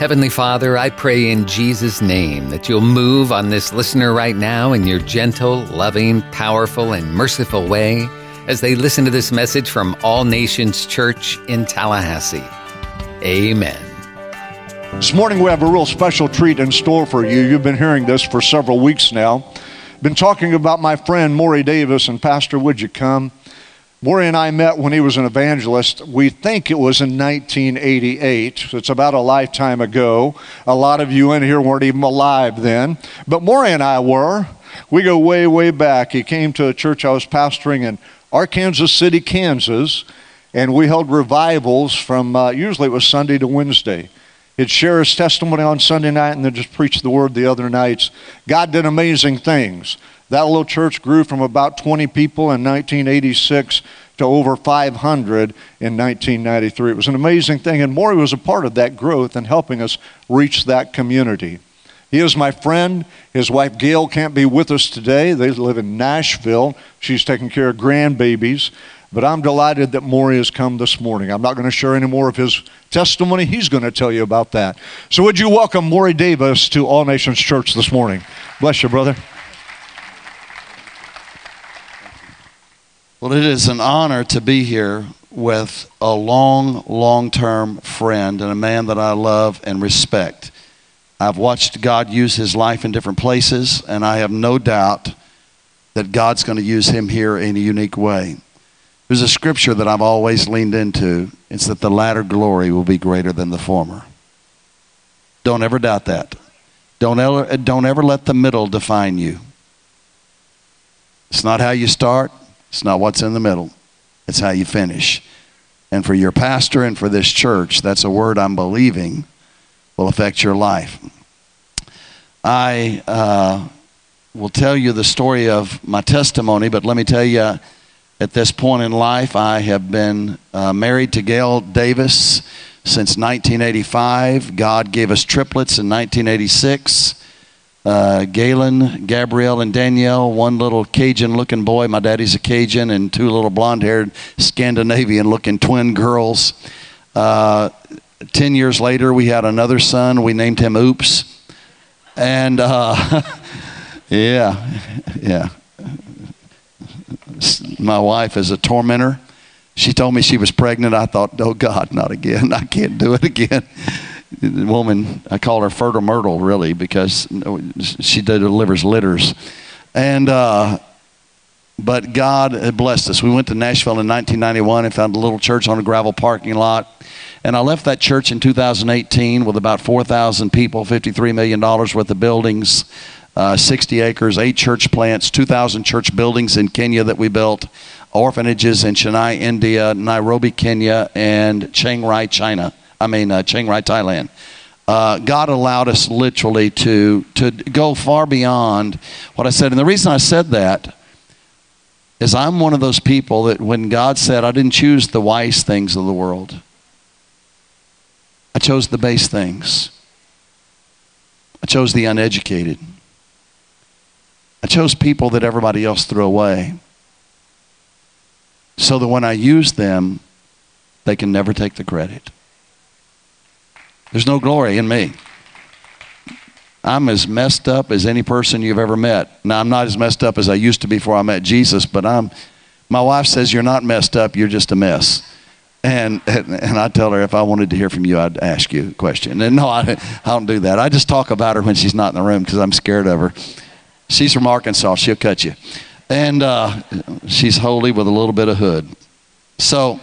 Heavenly Father, I pray in Jesus' name that you'll move on this listener right now in your gentle, loving, powerful, and merciful way as they listen to this message from All Nations Church in Tallahassee. Amen. This morning we have a real special treat in store for you. You've been hearing this for several weeks now. Been talking about my friend Maury Davis and Pastor, would you come? Maury and I met when he was an evangelist. We think it was in 1988. So it's about a lifetime ago. A lot of you in here weren't even alive then. But Maury and I were. We go way, way back. He came to a church I was pastoring in Arkansas City, Kansas, and we held revivals from uh, usually it was Sunday to Wednesday. He'd share his testimony on Sunday night and then just preach the word the other nights. God did amazing things. That little church grew from about 20 people in 1986 to over 500 in 1993. It was an amazing thing, and Maury was a part of that growth and helping us reach that community. He is my friend. His wife Gail can't be with us today. They live in Nashville. She's taking care of grandbabies. But I'm delighted that Maury has come this morning. I'm not going to share any more of his testimony. He's going to tell you about that. So, would you welcome Maury Davis to All Nations Church this morning? Bless you, brother. Well, it is an honor to be here with a long, long term friend and a man that I love and respect. I've watched God use his life in different places, and I have no doubt that God's going to use him here in a unique way. There's a scripture that I've always leaned into. It's that the latter glory will be greater than the former. Don't ever doubt that. Don't ever, don't ever let the middle define you. It's not how you start, it's not what's in the middle, it's how you finish. And for your pastor and for this church, that's a word I'm believing will affect your life. I uh, will tell you the story of my testimony, but let me tell you at this point in life, I have been uh, married to Gail Davis since 1985. God gave us triplets in 1986 uh, Galen, Gabrielle, and Danielle, one little Cajun looking boy. My daddy's a Cajun, and two little blonde haired Scandinavian looking twin girls. Uh, Ten years later, we had another son. We named him Oops. And uh, yeah, yeah. My wife is a tormentor. She told me she was pregnant. I thought, oh God, not again. I can't do it again the woman, I call her Fertile Myrtle, really, because she delivers litters. And, uh, but God had blessed us. We went to Nashville in 1991 and found a little church on a gravel parking lot. And I left that church in 2018 with about 4,000 people, $53 million worth of buildings, uh, 60 acres, eight church plants, 2,000 church buildings in Kenya that we built, orphanages in Chennai, India, Nairobi, Kenya, and Chiang Rai, China. I mean, uh, Chiang Rai, Thailand. Uh, God allowed us literally to, to go far beyond what I said. And the reason I said that is I'm one of those people that when God said, I didn't choose the wise things of the world, I chose the base things. I chose the uneducated. I chose people that everybody else threw away. So that when I use them, they can never take the credit. There's no glory in me. I'm as messed up as any person you've ever met. Now, I'm not as messed up as I used to be before I met Jesus, but I'm, my wife says, You're not messed up, you're just a mess. And, and, and I tell her if I wanted to hear from you, I'd ask you a question. And no, I, I don't do that. I just talk about her when she's not in the room because I'm scared of her. She's from Arkansas, she'll cut you. And uh, she's holy with a little bit of hood. So,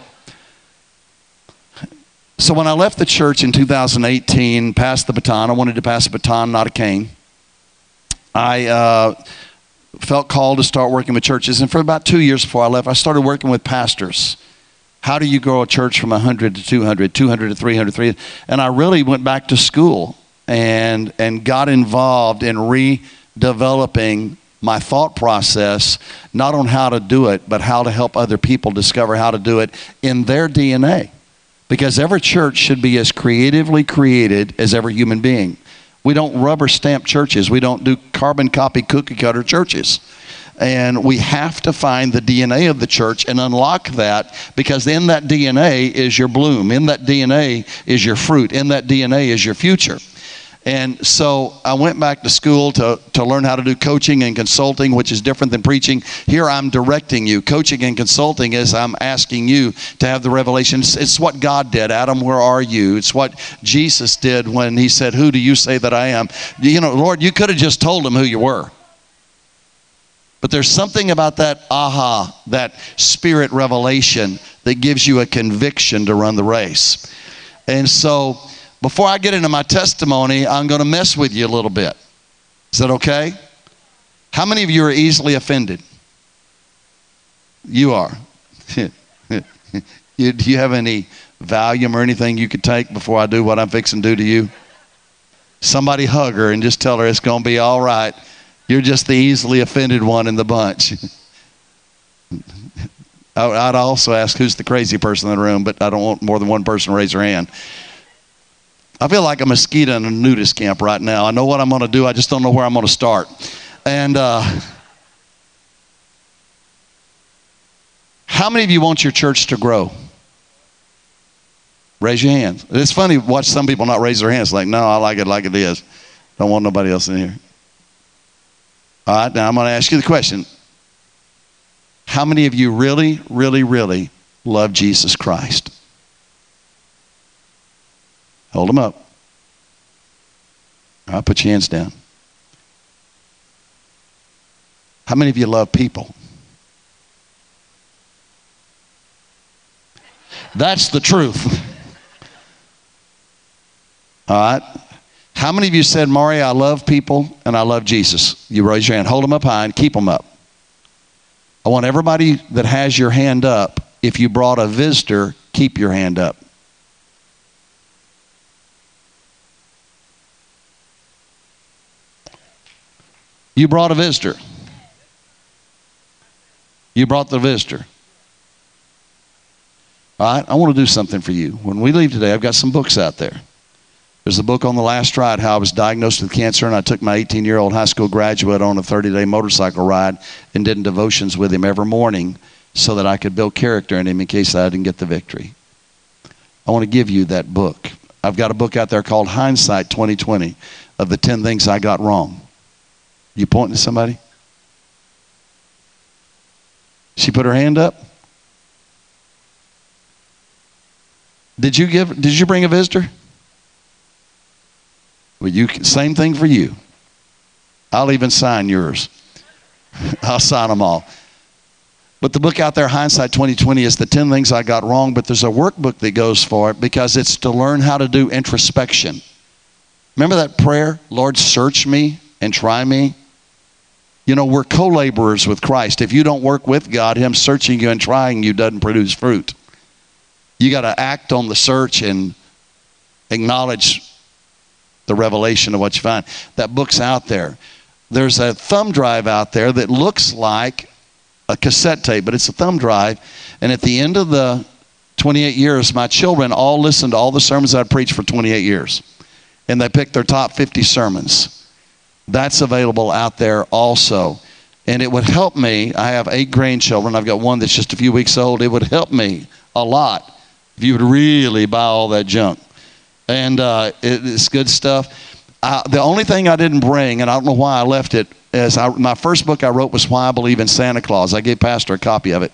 so when I left the church in 2018, passed the baton, I wanted to pass a baton, not a cane. I uh, felt called to start working with churches. And for about two years before I left, I started working with pastors. How do you grow a church from 100 to 200, 200 to 300, 300? And I really went back to school and, and got involved in redeveloping my thought process, not on how to do it, but how to help other people discover how to do it in their DNA. Because every church should be as creatively created as every human being. We don't rubber stamp churches. We don't do carbon copy cookie cutter churches. And we have to find the DNA of the church and unlock that because in that DNA is your bloom. In that DNA is your fruit. In that DNA is your future. And so I went back to school to, to learn how to do coaching and consulting, which is different than preaching. Here I'm directing you. Coaching and consulting is I'm asking you to have the revelation. It's, it's what God did. Adam, where are you? It's what Jesus did when he said, Who do you say that I am? You know, Lord, you could have just told him who you were. But there's something about that aha, that spirit revelation that gives you a conviction to run the race. And so before I get into my testimony, I'm going to mess with you a little bit. Is that okay? How many of you are easily offended? You are. you, do you have any Valium or anything you could take before I do what I'm fixing to do to you? Somebody hug her and just tell her it's going to be all right. You're just the easily offended one in the bunch. I'd also ask who's the crazy person in the room, but I don't want more than one person to raise their hand. I feel like a mosquito in a nudist camp right now. I know what I'm going to do, I just don't know where I'm going to start. And uh, how many of you want your church to grow? Raise your hands. It's funny watch some people not raise their hands. Like, no, I like it like it is. Don't want nobody else in here. All right, now I'm going to ask you the question. How many of you really, really, really love Jesus Christ? Hold them up. All right, put your hands down. How many of you love people? That's the truth. All right. How many of you said, Maury, I love people and I love Jesus? You raise your hand. Hold them up high and keep them up. I want everybody that has your hand up, if you brought a visitor, keep your hand up. You brought a visitor. You brought the visitor. All right, I want to do something for you. When we leave today, I've got some books out there. There's a book on the last ride, how I was diagnosed with cancer, and I took my 18 year old high school graduate on a 30 day motorcycle ride and did devotions with him every morning so that I could build character in him in case I didn't get the victory. I want to give you that book. I've got a book out there called Hindsight 2020 of the 10 things I got wrong. You pointing to somebody? She put her hand up. Did you give did you bring a visitor? Well, you same thing for you. I'll even sign yours. I'll sign them all. But the book out there, Hindsight 2020, is the 10 things I got wrong, but there's a workbook that goes for it because it's to learn how to do introspection. Remember that prayer, Lord, search me and try me? You know, we're co laborers with Christ. If you don't work with God, Him searching you and trying you doesn't produce fruit. You got to act on the search and acknowledge the revelation of what you find. That book's out there. There's a thumb drive out there that looks like a cassette tape, but it's a thumb drive. And at the end of the 28 years, my children all listened to all the sermons I preached for 28 years. And they picked their top 50 sermons. That's available out there also. And it would help me. I have eight grandchildren. I've got one that's just a few weeks old. It would help me a lot if you would really buy all that junk and uh, it, it's good stuff. Uh, the only thing I didn't bring, and I don't know why I left it, is I, my first book I wrote was Why I Believe in Santa Claus. I gave Pastor a copy of it.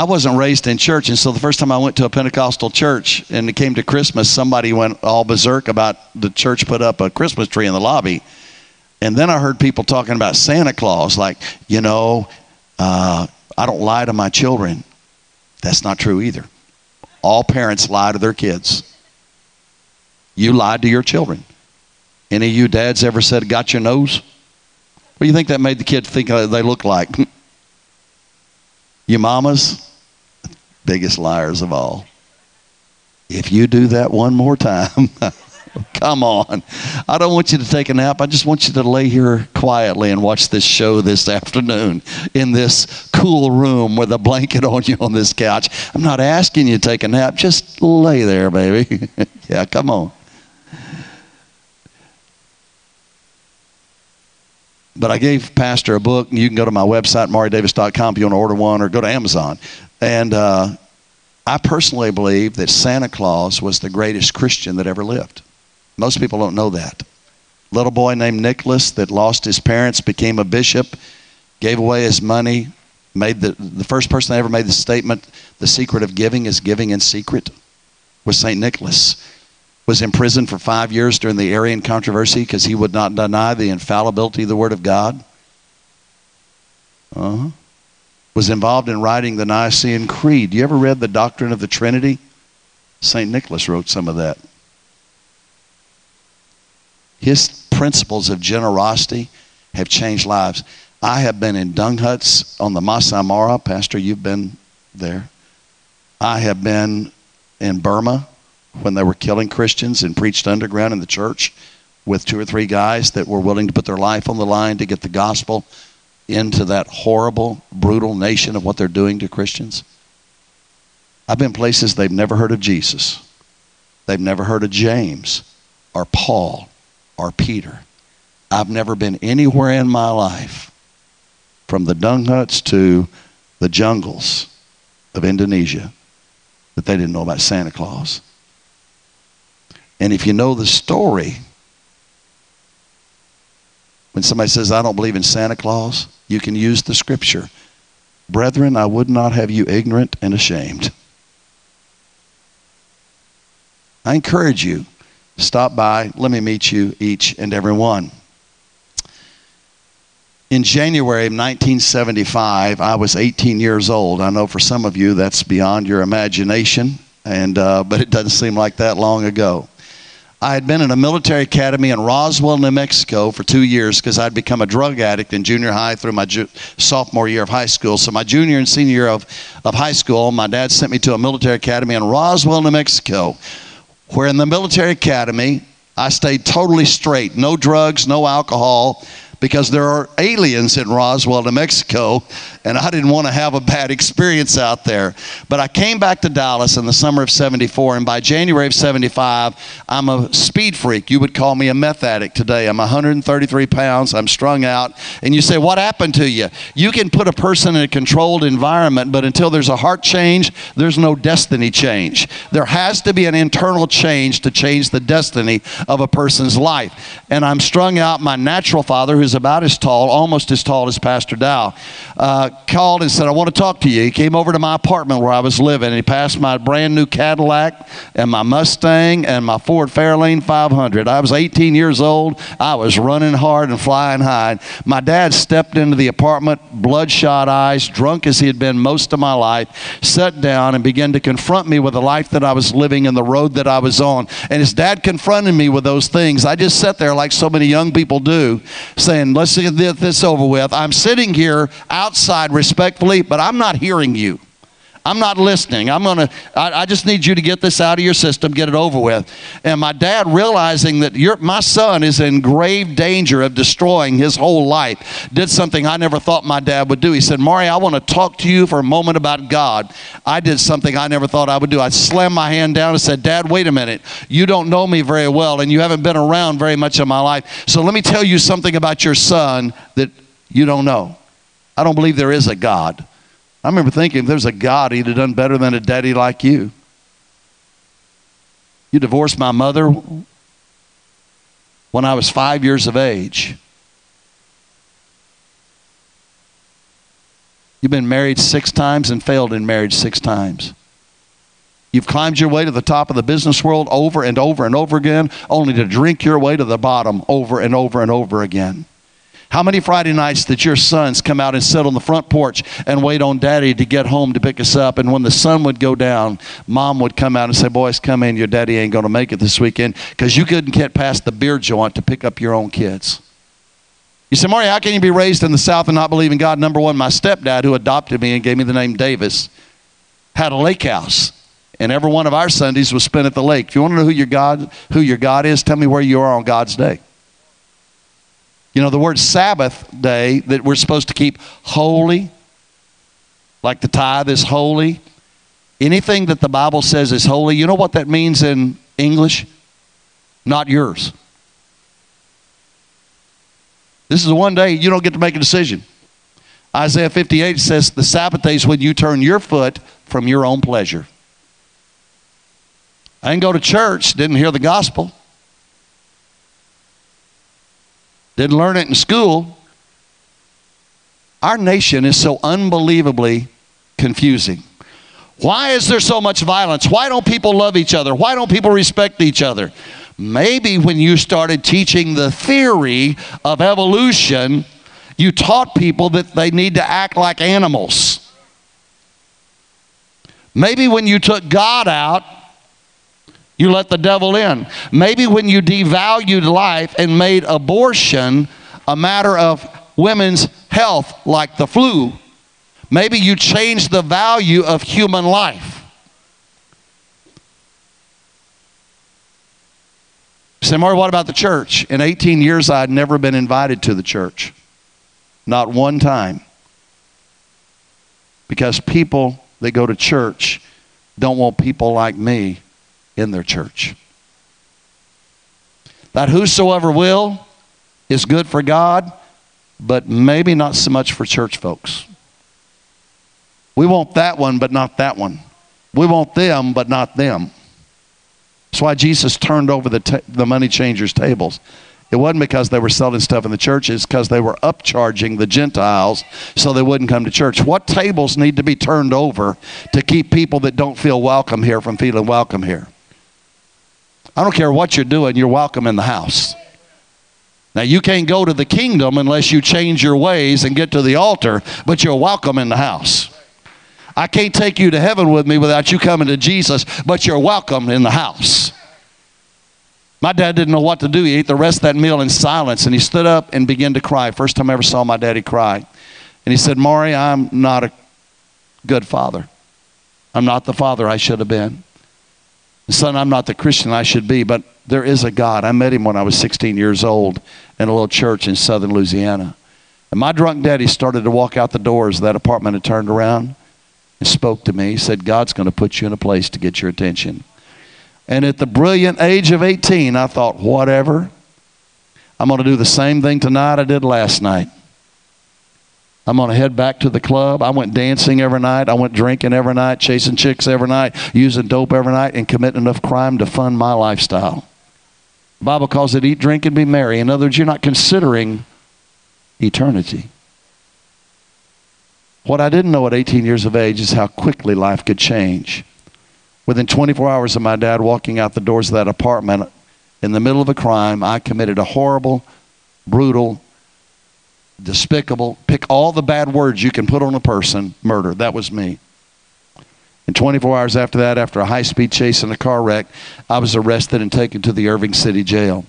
I wasn't raised in church, and so the first time I went to a Pentecostal church and it came to Christmas, somebody went all berserk about the church put up a Christmas tree in the lobby. And then I heard people talking about Santa Claus, like, you know, uh, I don't lie to my children. That's not true either. All parents lie to their kids. You lied to your children. Any of you dads ever said, got your nose? What do you think that made the kid think they look like? your mamas, biggest liars of all. If you do that one more time, come on. I don't want you to take a nap. I just want you to lay here quietly and watch this show this afternoon in this cool room with a blanket on you on this couch. I'm not asking you to take a nap. Just lay there, baby. yeah, come on. but I gave Pastor a book, you can go to my website, maurydavis.com, if you want to order one, or go to Amazon. And uh, I personally believe that Santa Claus was the greatest Christian that ever lived. Most people don't know that. Little boy named Nicholas that lost his parents, became a bishop, gave away his money, made the, the first person that ever made the statement, the secret of giving is giving in secret, was St. Nicholas. Was imprisoned for five years during the Arian controversy because he would not deny the infallibility of the Word of God. Uh-huh. Was involved in writing the Nicene Creed. You ever read the Doctrine of the Trinity? St. Nicholas wrote some of that. His principles of generosity have changed lives. I have been in dung huts on the Masai Mara. Pastor, you've been there. I have been in Burma when they were killing Christians and preached underground in the church with two or three guys that were willing to put their life on the line to get the gospel into that horrible, brutal nation of what they're doing to Christians. I've been places they've never heard of Jesus. They've never heard of James or Paul or Peter. I've never been anywhere in my life from the dung huts to the jungles of Indonesia that they didn't know about Santa Claus. And if you know the story, when somebody says, I don't believe in Santa Claus, you can use the scripture. Brethren, I would not have you ignorant and ashamed. I encourage you, stop by. Let me meet you, each and every one in January of 1975, I was 18 years old. I know for some of you that's beyond your imagination, and, uh, but it doesn't seem like that long ago. I had been in a military academy in Roswell, New Mexico for two years because I'd become a drug addict in junior high through my ju- sophomore year of high school. So, my junior and senior year of, of high school, my dad sent me to a military academy in Roswell, New Mexico, where in the military academy, I stayed totally straight no drugs, no alcohol because there are aliens in Roswell, New Mexico, and I didn't want to have a bad experience out there. But I came back to Dallas in the summer of 74, and by January of 75, I'm a speed freak. You would call me a meth addict today. I'm 133 pounds, I'm strung out. And you say, What happened to you? You can put a person in a controlled environment, but until there's a heart change, there's no destiny change. There has to be an internal change to change the destiny of a person's life. And I'm strung out. My natural father, who's about as tall, almost as tall as Pastor Dow, uh, called and said, I want to talk to you. He came over to my apartment where I was living and he passed my brand new Cadillac and my Mustang and my Ford Fairlane 500. I was 18 years old. I was running hard and flying high. My dad stepped into the apartment, bloodshot eyes, drunk as he had been most of my life, sat down and began to confront me with the life that I was living and the road that I was on. And his dad confronted me with those things. I just sat there like so many young people do, saying, Let's get this over with. I'm sitting here outside respectfully, but I'm not hearing you. I'm not listening. I'm going to, I just need you to get this out of your system, get it over with. And my dad, realizing that your, my son is in grave danger of destroying his whole life, did something I never thought my dad would do. He said, Maury, I want to talk to you for a moment about God. I did something I never thought I would do. I slammed my hand down and said, Dad, wait a minute. You don't know me very well, and you haven't been around very much in my life. So let me tell you something about your son that you don't know. I don't believe there is a God. I remember thinking if there's a God, he'd have done better than a daddy like you. You divorced my mother when I was five years of age. You've been married six times and failed in marriage six times. You've climbed your way to the top of the business world over and over and over again, only to drink your way to the bottom over and over and over again. How many Friday nights did your sons come out and sit on the front porch and wait on daddy to get home to pick us up? And when the sun would go down, mom would come out and say, Boys, come in. Your daddy ain't going to make it this weekend because you couldn't get past the beer joint to pick up your own kids. You say, Maury, how can you be raised in the South and not believe in God? Number one, my stepdad, who adopted me and gave me the name Davis, had a lake house. And every one of our Sundays was spent at the lake. If you want to know who your God, who your God is, tell me where you are on God's day. You know, the word Sabbath day that we're supposed to keep holy, like the tithe is holy. Anything that the Bible says is holy, you know what that means in English? Not yours. This is the one day you don't get to make a decision. Isaiah 58 says the Sabbath day is when you turn your foot from your own pleasure. I didn't go to church, didn't hear the gospel, didn't learn it in school. Our nation is so unbelievably confusing. Why is there so much violence? Why don't people love each other? Why don't people respect each other? Maybe when you started teaching the theory of evolution, you taught people that they need to act like animals. Maybe when you took God out, you let the devil in. Maybe when you devalued life and made abortion a matter of women's health, like the flu, maybe you changed the value of human life. Say, Mark, what about the church? In 18 years, I had never been invited to the church. Not one time. Because people that go to church don't want people like me in their church. That whosoever will is good for God, but maybe not so much for church folks. We want that one, but not that one. We want them, but not them. That's why Jesus turned over the, the money changers' tables. It wasn't because they were selling stuff in the churches, because they were upcharging the Gentiles so they wouldn't come to church. What tables need to be turned over to keep people that don't feel welcome here from feeling welcome here? I don't care what you're doing, you're welcome in the house. Now, you can't go to the kingdom unless you change your ways and get to the altar, but you're welcome in the house. I can't take you to heaven with me without you coming to Jesus, but you're welcome in the house. My dad didn't know what to do. He ate the rest of that meal in silence and he stood up and began to cry. First time I ever saw my daddy cry. And he said, Maury, I'm not a good father. I'm not the father I should have been. Son, I'm not the Christian I should be, but there is a God. I met him when I was 16 years old in a little church in southern Louisiana. And my drunk daddy started to walk out the doors of that apartment and turned around and spoke to me. He said, God's going to put you in a place to get your attention. And at the brilliant age of 18, I thought, whatever. I'm going to do the same thing tonight I did last night. I'm going to head back to the club. I went dancing every night. I went drinking every night, chasing chicks every night, using dope every night, and committing enough crime to fund my lifestyle. The Bible calls it eat, drink, and be merry. In other words, you're not considering eternity. What I didn't know at 18 years of age is how quickly life could change. Within 24 hours of my dad walking out the doors of that apartment in the middle of a crime, I committed a horrible, brutal, despicable, pick all the bad words you can put on a person, murder. That was me. And 24 hours after that, after a high speed chase and a car wreck, I was arrested and taken to the Irving City Jail.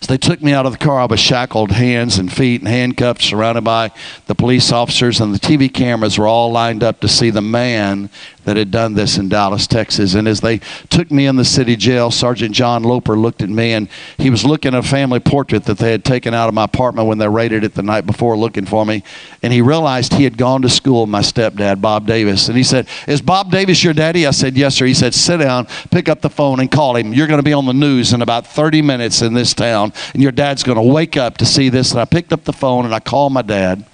So they took me out of the car. I was shackled hands and feet and handcuffed, surrounded by the police officers, and the TV cameras were all lined up to see the man that had done this in Dallas, Texas. And as they took me in the city jail, Sergeant John Loper looked at me and he was looking at a family portrait that they had taken out of my apartment when they raided it the night before looking for me. And he realized he had gone to school with my stepdad, Bob Davis. And he said, Is Bob Davis your daddy? I said, Yes, sir. He said, Sit down, pick up the phone, and call him. You're going to be on the news in about 30 minutes in this town, and your dad's going to wake up to see this. And I picked up the phone and I called my dad.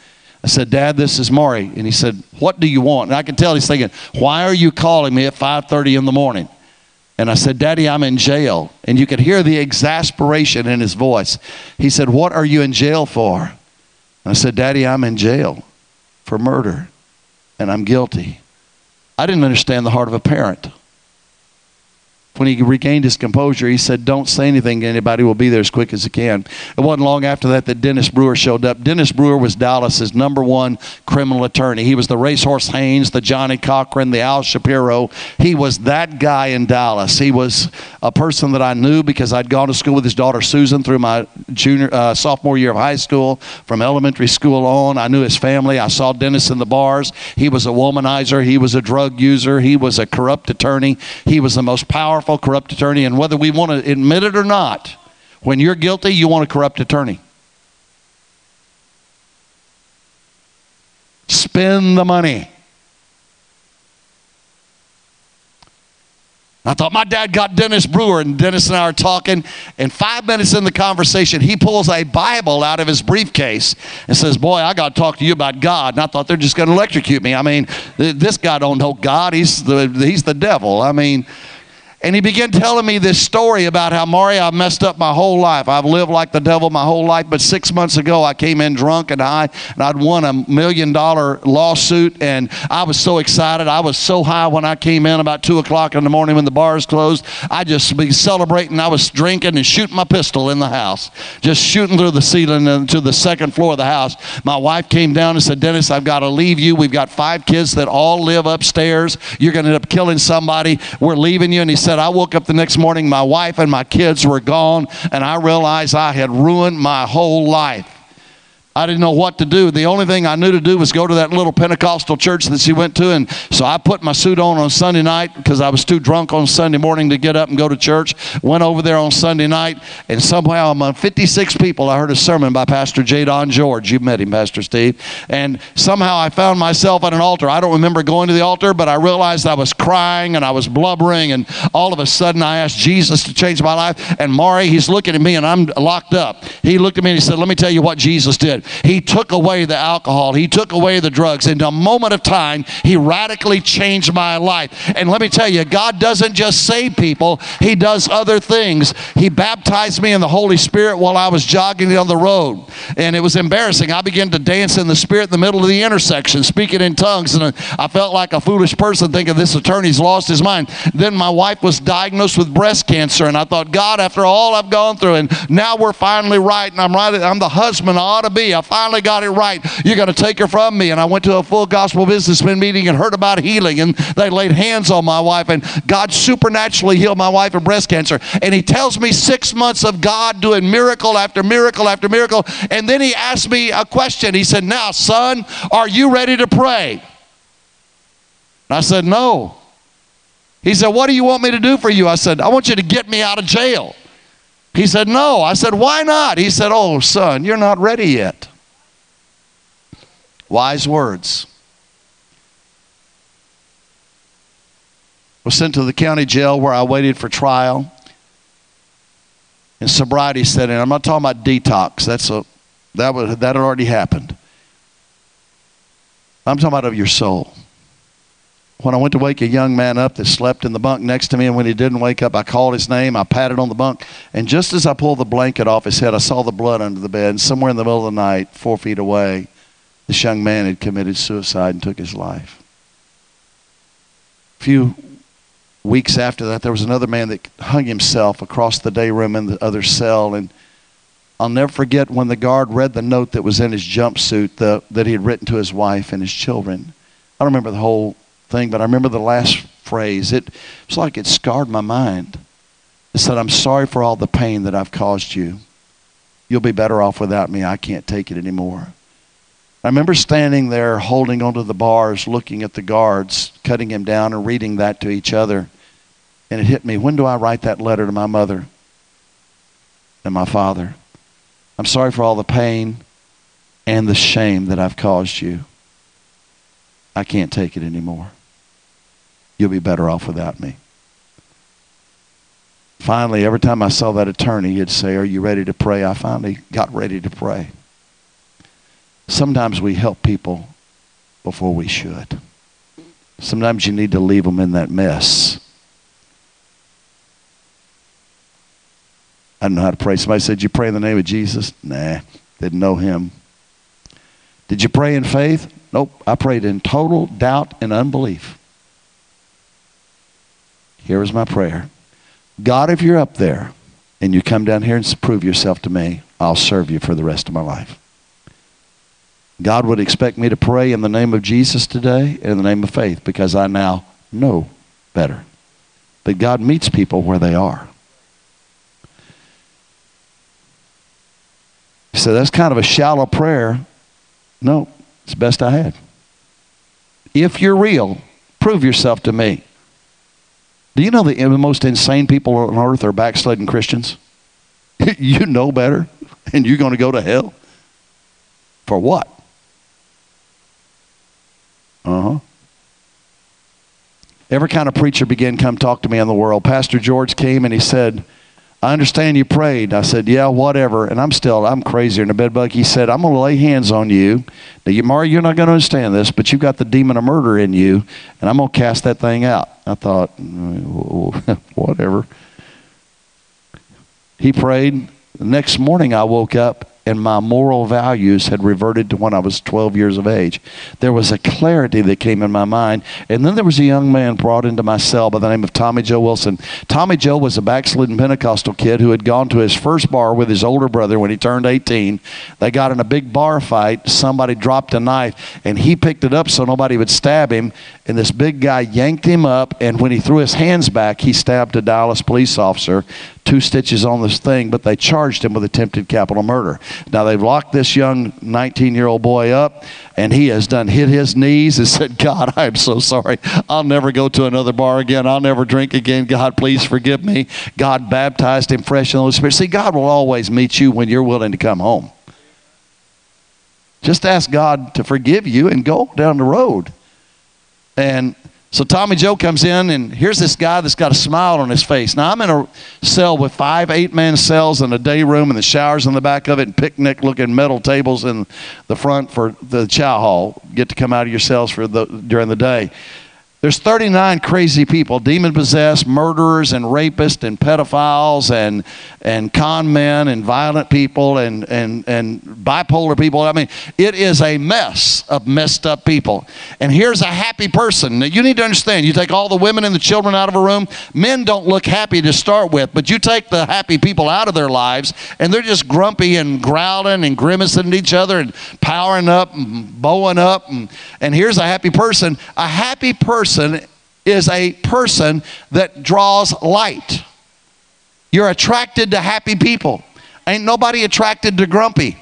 I said, Dad, this is Maury. And he said, What do you want? And I can tell he's thinking, Why are you calling me at 5:30 in the morning? And I said, Daddy, I'm in jail. And you could hear the exasperation in his voice. He said, What are you in jail for? And I said, Daddy, I'm in jail for murder. And I'm guilty. I didn't understand the heart of a parent when he regained his composure, he said, Don't say anything to anybody. We'll be there as quick as he can. It wasn't long after that that Dennis Brewer showed up. Dennis Brewer was Dallas's number one criminal attorney. He was the Racehorse Haynes, the Johnnie Cochran, the Al Shapiro. He was that guy in Dallas. He was a person that I knew because I'd gone to school with his daughter Susan through my junior, uh, sophomore year of high school, from elementary school on. I knew his family. I saw Dennis in the bars. He was a womanizer. He was a drug user. He was a corrupt attorney. He was the most powerful powerful, corrupt attorney. And whether we want to admit it or not, when you're guilty, you want a corrupt attorney. Spend the money. I thought my dad got Dennis Brewer, and Dennis and I are talking. And five minutes in the conversation, he pulls a Bible out of his briefcase and says, "Boy, I got to talk to you about God." And I thought they're just going to electrocute me. I mean, this guy don't know God. He's the he's the devil. I mean, and he began telling me this story about how, Maury, I messed up my whole life. I've lived like the devil my whole life. But six months ago, I came in drunk and high, and I'd won a million dollar lawsuit. And I was so excited. I was so high when I came in about 2 o'clock in the morning when the bars closed. I just be celebrating. I was drinking and shooting my pistol in the house, just shooting through the ceiling and to the second floor of the house. My wife came down and said, Dennis, I've got to leave you. We've got five kids that all live upstairs. You're going to end up killing somebody. We're leaving you. And he said, said, I woke up the next morning, my wife and my kids were gone, and I realized I had ruined my whole life. I didn't know what to do. The only thing I knew to do was go to that little Pentecostal church that she went to. And so I put my suit on on Sunday night because I was too drunk on Sunday morning to get up and go to church. Went over there on Sunday night, and somehow among 56 people, I heard a sermon by Pastor J. Don George. You've met him, Pastor Steve. And somehow I found myself at an altar. I don't remember going to the altar, but I realized I was crying and I was blubbering. And all of a sudden, I asked Jesus to change my life. And Maury, he's looking at me, and I'm locked up. He looked at me and he said, Let me tell you what Jesus did. He took away the alcohol, He took away the drugs. In a moment of time, He radically changed my life. And let me tell you, God doesn't just save people, He does other things. He baptized me in the Holy Spirit while I was jogging on the road. And it was embarrassing. I began to dance in the Spirit in the middle of the intersection, speaking in tongues. And I felt like a foolish person thinking this attorney's lost his mind. Then my wife was diagnosed with breast cancer. And I thought, God, after all I've gone through, and now we're finally right, and I'm right, I'm the husband I ought to be. I finally got it right. You're going to take her from me. And I went to a full gospel businessman meeting and heard about healing. And they laid hands on my wife, and God supernaturally healed my wife of breast cancer. And he tells me six months of God doing miracle after miracle after miracle. And then he asked me a question. He said, Now, son, are you ready to pray? And I said, No. He said, What do you want me to do for you? I said, I want you to get me out of jail. He said, No. I said, Why not? He said, Oh, son, you're not ready yet. Wise words. Was sent to the county jail where I waited for trial. And sobriety set in. I'm not talking about detox. That's a that was that had already happened. I'm talking about of your soul. When I went to wake a young man up that slept in the bunk next to me, and when he didn't wake up, I called his name, I patted on the bunk, and just as I pulled the blanket off his head, I saw the blood under the bed. And somewhere in the middle of the night, four feet away, this young man had committed suicide and took his life. A few weeks after that, there was another man that hung himself across the day room in the other cell. And I'll never forget when the guard read the note that was in his jumpsuit the, that he had written to his wife and his children. I remember the whole thing, but I remember the last phrase. It was like it scarred my mind. It said, I'm sorry for all the pain that I've caused you. You'll be better off without me. I can't take it anymore. I remember standing there holding onto the bars, looking at the guards, cutting him down, and reading that to each other. And it hit me when do I write that letter to my mother and my father? I'm sorry for all the pain and the shame that I've caused you. I can't take it anymore. You'll be better off without me. Finally, every time I saw that attorney, he'd say, Are you ready to pray? I finally got ready to pray. Sometimes we help people before we should. Sometimes you need to leave them in that mess. I don't know how to pray. Somebody said, You pray in the name of Jesus? Nah, didn't know him. Did you pray in faith? Nope. I prayed in total doubt and unbelief. Here is my prayer God, if you're up there and you come down here and prove yourself to me, I'll serve you for the rest of my life. God would expect me to pray in the name of Jesus today, in the name of faith, because I now know better. But God meets people where they are. So that's kind of a shallow prayer. No, it's the best I had. If you're real, prove yourself to me. Do you know the most insane people on earth are backsliding Christians? you know better, and you're going to go to hell? For what? Uh huh. every kind of preacher began come talk to me in the world. Pastor George came and he said, I understand you prayed. I said, yeah, whatever. And I'm still, I'm crazier than a bedbug. He said, I'm going to lay hands on you. Now, you, Maury, you're not going to understand this, but you've got the demon of murder in you, and I'm going to cast that thing out. I thought, whatever. He prayed. The next morning I woke up and my moral values had reverted to when I was 12 years of age. There was a clarity that came in my mind. And then there was a young man brought into my cell by the name of Tommy Joe Wilson. Tommy Joe was a backslidden Pentecostal kid who had gone to his first bar with his older brother when he turned 18. They got in a big bar fight. Somebody dropped a knife and he picked it up so nobody would stab him. And this big guy yanked him up. And when he threw his hands back, he stabbed a Dallas police officer two stitches on this thing, but they charged him with attempted capital murder. Now they've locked this young 19 year old boy up, and he has done hit his knees and said, God, I am so sorry. I'll never go to another bar again. I'll never drink again. God, please forgive me. God baptized him fresh in the Holy Spirit. See, God will always meet you when you're willing to come home. Just ask God to forgive you and go down the road. And so Tommy Joe comes in, and here's this guy that's got a smile on his face. Now, I'm in a cell with five eight man cells and a day room, and the showers in the back of it, and picnic looking metal tables in the front for the chow hall. Get to come out of your cells for the, during the day. There's 39 crazy people, demon possessed, murderers and rapists and pedophiles and, and con men and violent people and, and, and bipolar people. I mean, it is a mess of messed up people. And here's a happy person. Now, you need to understand you take all the women and the children out of a room, men don't look happy to start with, but you take the happy people out of their lives and they're just grumpy and growling and grimacing at each other and powering up and bowing up. And, and here's a happy person. A happy person person is a person that draws light. You're attracted to happy people. Ain't nobody attracted to grumpy.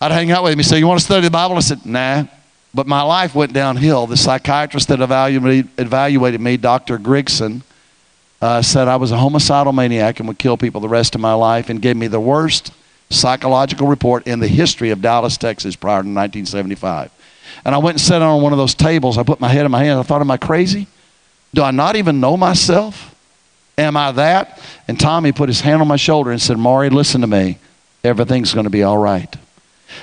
I'd hang out with him. He said, You want to study the Bible? I said, Nah. But my life went downhill. The psychiatrist that evaluated, me, Dr. Grigson, uh, said I was a homicidal maniac and would kill people the rest of my life and gave me the worst psychological report in the history of Dallas, Texas prior to 1975. And I went and sat on one of those tables. I put my head in my hands. I thought, am I crazy? Do I not even know myself? Am I that? And Tommy put his hand on my shoulder and said, Maury, listen to me. Everything's going to be all right.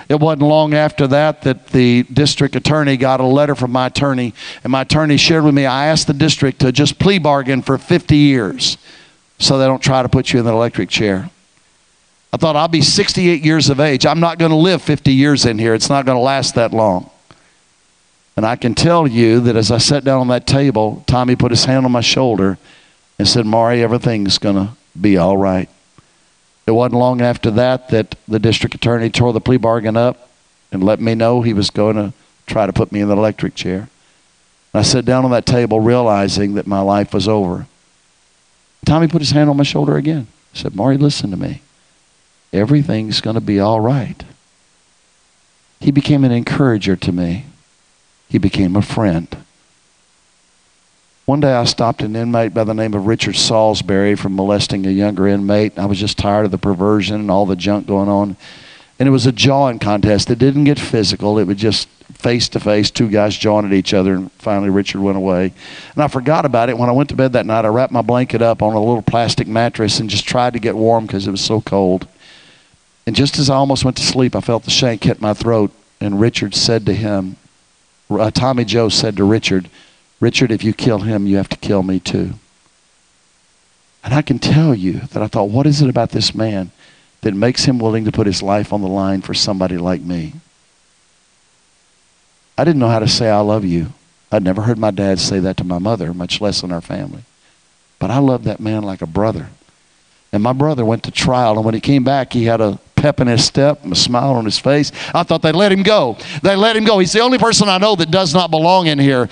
It wasn't long after that that the district attorney got a letter from my attorney, and my attorney shared with me, I asked the district to just plea bargain for 50 years so they don't try to put you in the electric chair. I thought, I'll be 68 years of age. I'm not going to live 50 years in here. It's not going to last that long. And I can tell you that as I sat down on that table, Tommy put his hand on my shoulder and said, Maury, everything's going to be all right. It wasn't long after that that the district attorney tore the plea bargain up and let me know he was going to try to put me in the electric chair. And I sat down on that table realizing that my life was over. Tommy put his hand on my shoulder again. He said, Maury, listen to me everything's going to be all right. He became an encourager to me. He became a friend. One day I stopped an inmate by the name of Richard Salisbury from molesting a younger inmate. I was just tired of the perversion and all the junk going on. And it was a jawing contest. It didn't get physical. It was just face to face, two guys jawing at each other, and finally Richard went away. And I forgot about it. When I went to bed that night, I wrapped my blanket up on a little plastic mattress and just tried to get warm because it was so cold. And just as I almost went to sleep, I felt the shank hit my throat. And Richard said to him, uh, Tommy Joe said to Richard, Richard, if you kill him, you have to kill me too. And I can tell you that I thought, what is it about this man that makes him willing to put his life on the line for somebody like me? I didn't know how to say I love you. I'd never heard my dad say that to my mother, much less in our family. But I loved that man like a brother. And my brother went to trial, and when he came back, he had a pep in his step, a smile on his face. I thought they'd let him go. They let him go. He's the only person I know that does not belong in here.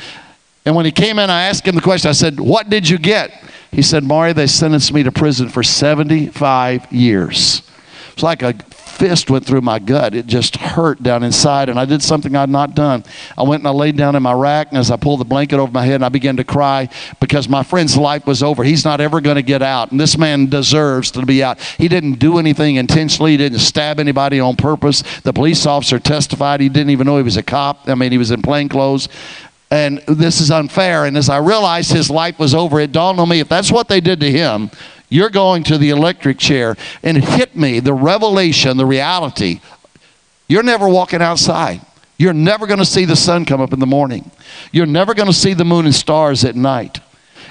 And when he came in, I asked him the question. I said, What did you get? He said, Maury, they sentenced me to prison for 75 years. It's like a fist went through my gut. It just hurt down inside, and I did something I'd not done. I went and I laid down in my rack, and as I pulled the blanket over my head, and I began to cry because my friend's life was over. He's not ever going to get out, and this man deserves to be out. He didn't do anything intentionally, he didn't stab anybody on purpose. The police officer testified he didn't even know he was a cop. I mean, he was in plain clothes and this is unfair. And as I realized his life was over, it dawned on me if that's what they did to him, you're going to the electric chair. And it hit me the revelation, the reality. You're never walking outside. You're never going to see the sun come up in the morning. You're never going to see the moon and stars at night.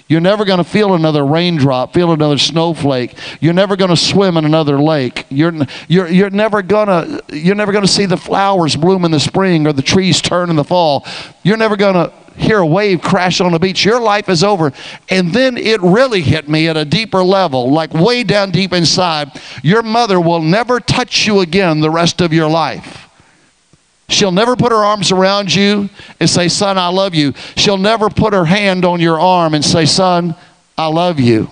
You're never going to feel another raindrop, feel another snowflake. You're never going to swim in another lake. You're, you're, you're never going to you're never going to see the flowers bloom in the spring or the trees turn in the fall. You're never going to hear a wave crash on the beach. Your life is over. And then it really hit me at a deeper level, like way down deep inside. Your mother will never touch you again the rest of your life. She'll never put her arms around you and say, Son, I love you. She'll never put her hand on your arm and say, Son, I love you.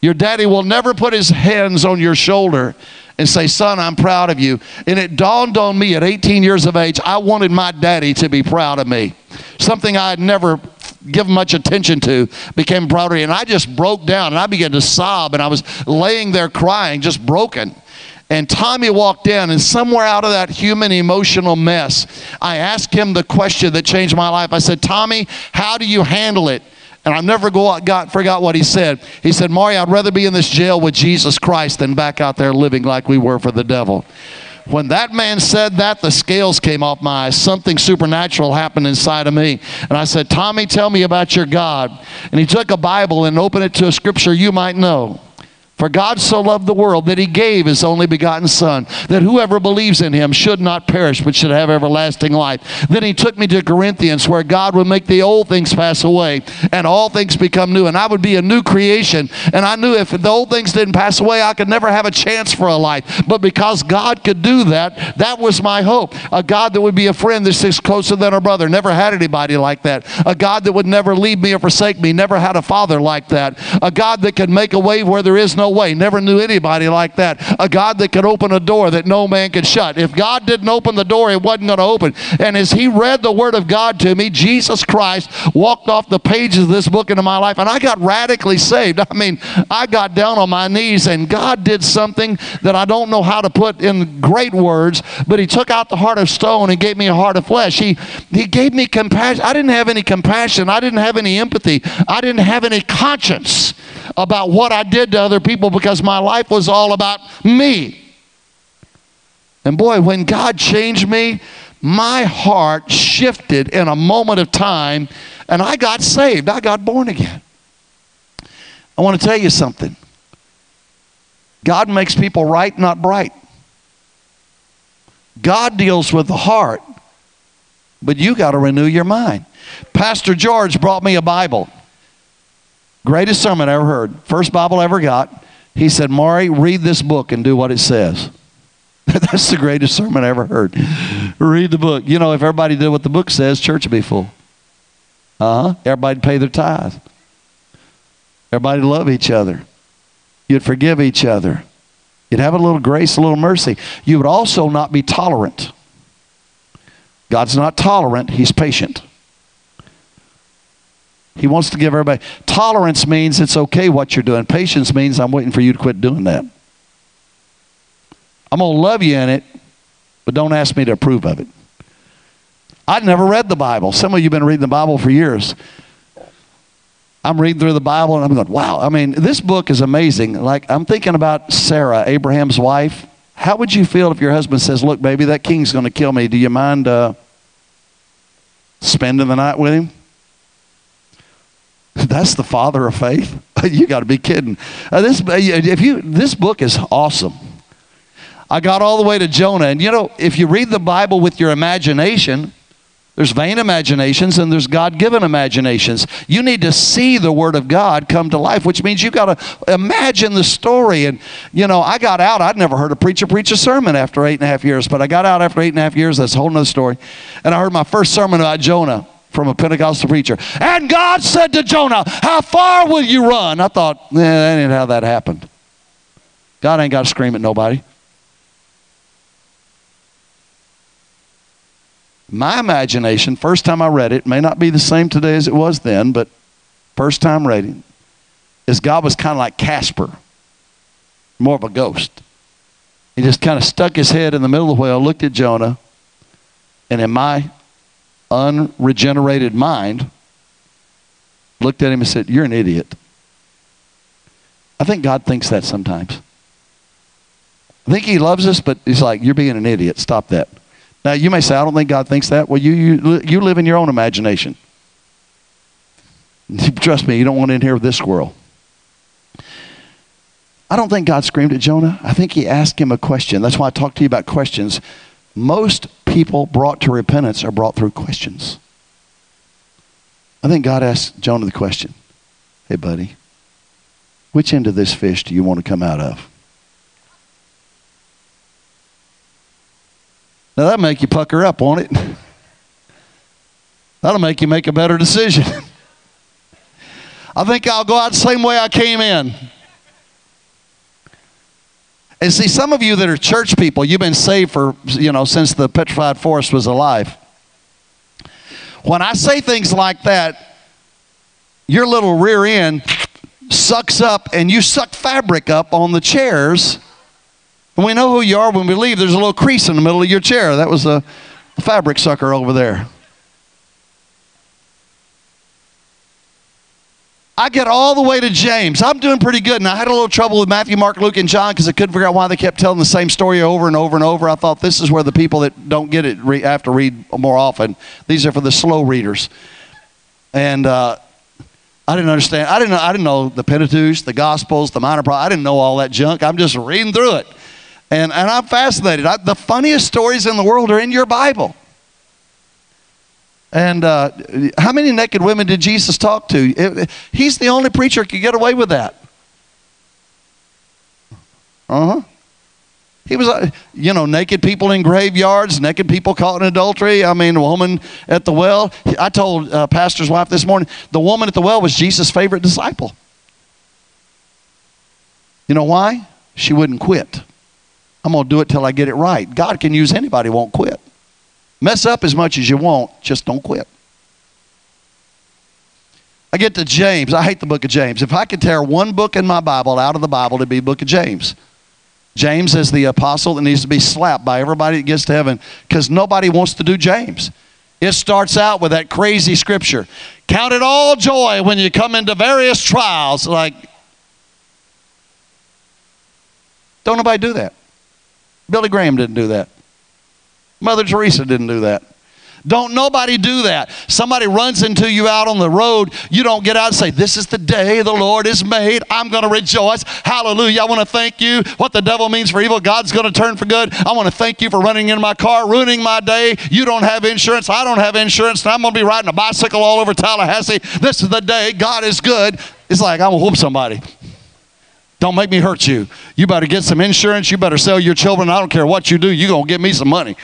Your daddy will never put his hands on your shoulder and say, Son, I'm proud of you. And it dawned on me at 18 years of age, I wanted my daddy to be proud of me. Something I had never given much attention to became proud of me. And I just broke down and I began to sob and I was laying there crying, just broken. And Tommy walked in, and somewhere out of that human emotional mess, I asked him the question that changed my life. I said, Tommy, how do you handle it? And I never go, got, forgot what he said. He said, Maury, I'd rather be in this jail with Jesus Christ than back out there living like we were for the devil. When that man said that, the scales came off my eyes. Something supernatural happened inside of me. And I said, Tommy, tell me about your God. And he took a Bible and opened it to a scripture you might know. For God so loved the world that he gave his only begotten Son, that whoever believes in him should not perish, but should have everlasting life. Then he took me to Corinthians, where God would make the old things pass away and all things become new. And I would be a new creation. And I knew if the old things didn't pass away, I could never have a chance for a life. But because God could do that, that was my hope. A God that would be a friend that sticks closer than a brother. Never had anybody like that. A God that would never leave me or forsake me. Never had a father like that. A God that could make a way where there is no way. Never knew anybody like that. A God that could open a door that no man could shut. If God didn't open the door, it wasn't going to open. And as he read the word of God to me, Jesus Christ walked off the pages of this book into my life, and I got radically saved. I mean, I got down on my knees, and God did something that I don't know how to put in great words, but he took out the heart of stone and gave me a heart of flesh. He, he gave me compassion. I didn't have any compassion. I didn't have any empathy. I didn't have any conscience about what I did to other people because my life was all about me. And boy, when God changed me, my heart shifted in a moment of time and I got saved. I got born again. I want to tell you something. God makes people right, not bright. God deals with the heart, but you got to renew your mind. Pastor George brought me a Bible. Greatest sermon I ever heard. First Bible I ever got. He said, Maury, read this book and do what it says. That's the greatest sermon I ever heard. read the book. You know, if everybody did what the book says, church would be full. Uh huh. Everybody'd pay their tithe. Everybody would love each other. You'd forgive each other. You'd have a little grace, a little mercy. You would also not be tolerant. God's not tolerant, He's patient. He wants to give everybody. Tolerance means it's okay what you're doing. Patience means I'm waiting for you to quit doing that. I'm going to love you in it, but don't ask me to approve of it. I'd never read the Bible. Some of you have been reading the Bible for years. I'm reading through the Bible and I'm going, wow. I mean, this book is amazing. Like, I'm thinking about Sarah, Abraham's wife. How would you feel if your husband says, look, baby, that king's going to kill me. Do you mind uh, spending the night with him? That's the father of faith. you got to be kidding. Uh, this, uh, if you, this book is awesome. I got all the way to Jonah, and you know, if you read the Bible with your imagination, there's vain imaginations and there's God given imaginations. You need to see the Word of God come to life, which means you've got to imagine the story. And, you know, I got out. I'd never heard a preacher preach a sermon after eight and a half years, but I got out after eight and a half years. That's a whole other story. And I heard my first sermon about Jonah from a Pentecostal preacher. And God said to Jonah, How far will you run? I thought, eh, that ain't how that happened. God ain't got to scream at nobody. My imagination, first time I read it, may not be the same today as it was then, but first time reading, is God was kind of like Casper, more of a ghost. He just kind of stuck his head in the middle of the whale, looked at Jonah, and in my unregenerated mind, looked at him and said, You're an idiot. I think God thinks that sometimes. I think He loves us, but He's like, You're being an idiot. Stop that. Now, you may say, I don't think God thinks that. Well, you, you, you live in your own imagination. Trust me, you don't want to inherit this squirrel. I don't think God screamed at Jonah. I think he asked him a question. That's why I talk to you about questions. Most people brought to repentance are brought through questions. I think God asked Jonah the question Hey, buddy, which end of this fish do you want to come out of? Now that'll make you pucker up, won't it? That'll make you make a better decision. I think I'll go out the same way I came in. And see, some of you that are church people, you've been saved for, you know, since the petrified forest was alive. When I say things like that, your little rear end sucks up and you suck fabric up on the chairs and we know who you are when we leave. There's a little crease in the middle of your chair. That was a fabric sucker over there. I get all the way to James. I'm doing pretty good. And I had a little trouble with Matthew, Mark, Luke, and John because I couldn't figure out why they kept telling the same story over and over and over. I thought this is where the people that don't get it re- have to read more often. These are for the slow readers. And uh, I didn't understand. I didn't know, I didn't know the Pentateuch, the Gospels, the Minor Prophets. I didn't know all that junk. I'm just reading through it. And, and I'm fascinated. I, the funniest stories in the world are in your Bible. And uh, how many naked women did Jesus talk to? He's the only preacher who could get away with that. Uh huh. He was, uh, you know, naked people in graveyards, naked people caught in adultery. I mean, a woman at the well. I told uh, pastor's wife this morning, the woman at the well was Jesus' favorite disciple. You know why? She wouldn't quit. I'm going to do it till I get it right. God can use anybody, won't quit. Mess up as much as you want, just don't quit. I get to James. I hate the book of James. If I could tear one book in my Bible out of the Bible, it'd be book of James. James is the apostle that needs to be slapped by everybody that gets to heaven because nobody wants to do James. It starts out with that crazy scripture Count it all joy when you come into various trials. Like, don't nobody do that. Billy Graham didn't do that. Mother Teresa didn't do that. Don't nobody do that. Somebody runs into you out on the road, you don't get out and say, This is the day the Lord has made. I'm going to rejoice. Hallelujah. I want to thank you. What the devil means for evil, God's going to turn for good. I want to thank you for running in my car, ruining my day. You don't have insurance. I don't have insurance. And I'm going to be riding a bicycle all over Tallahassee. This is the day. God is good. It's like, I'm going to whoop somebody. Don't make me hurt you. You better get some insurance. You better sell your children. I don't care what you do. You're going to give me some money.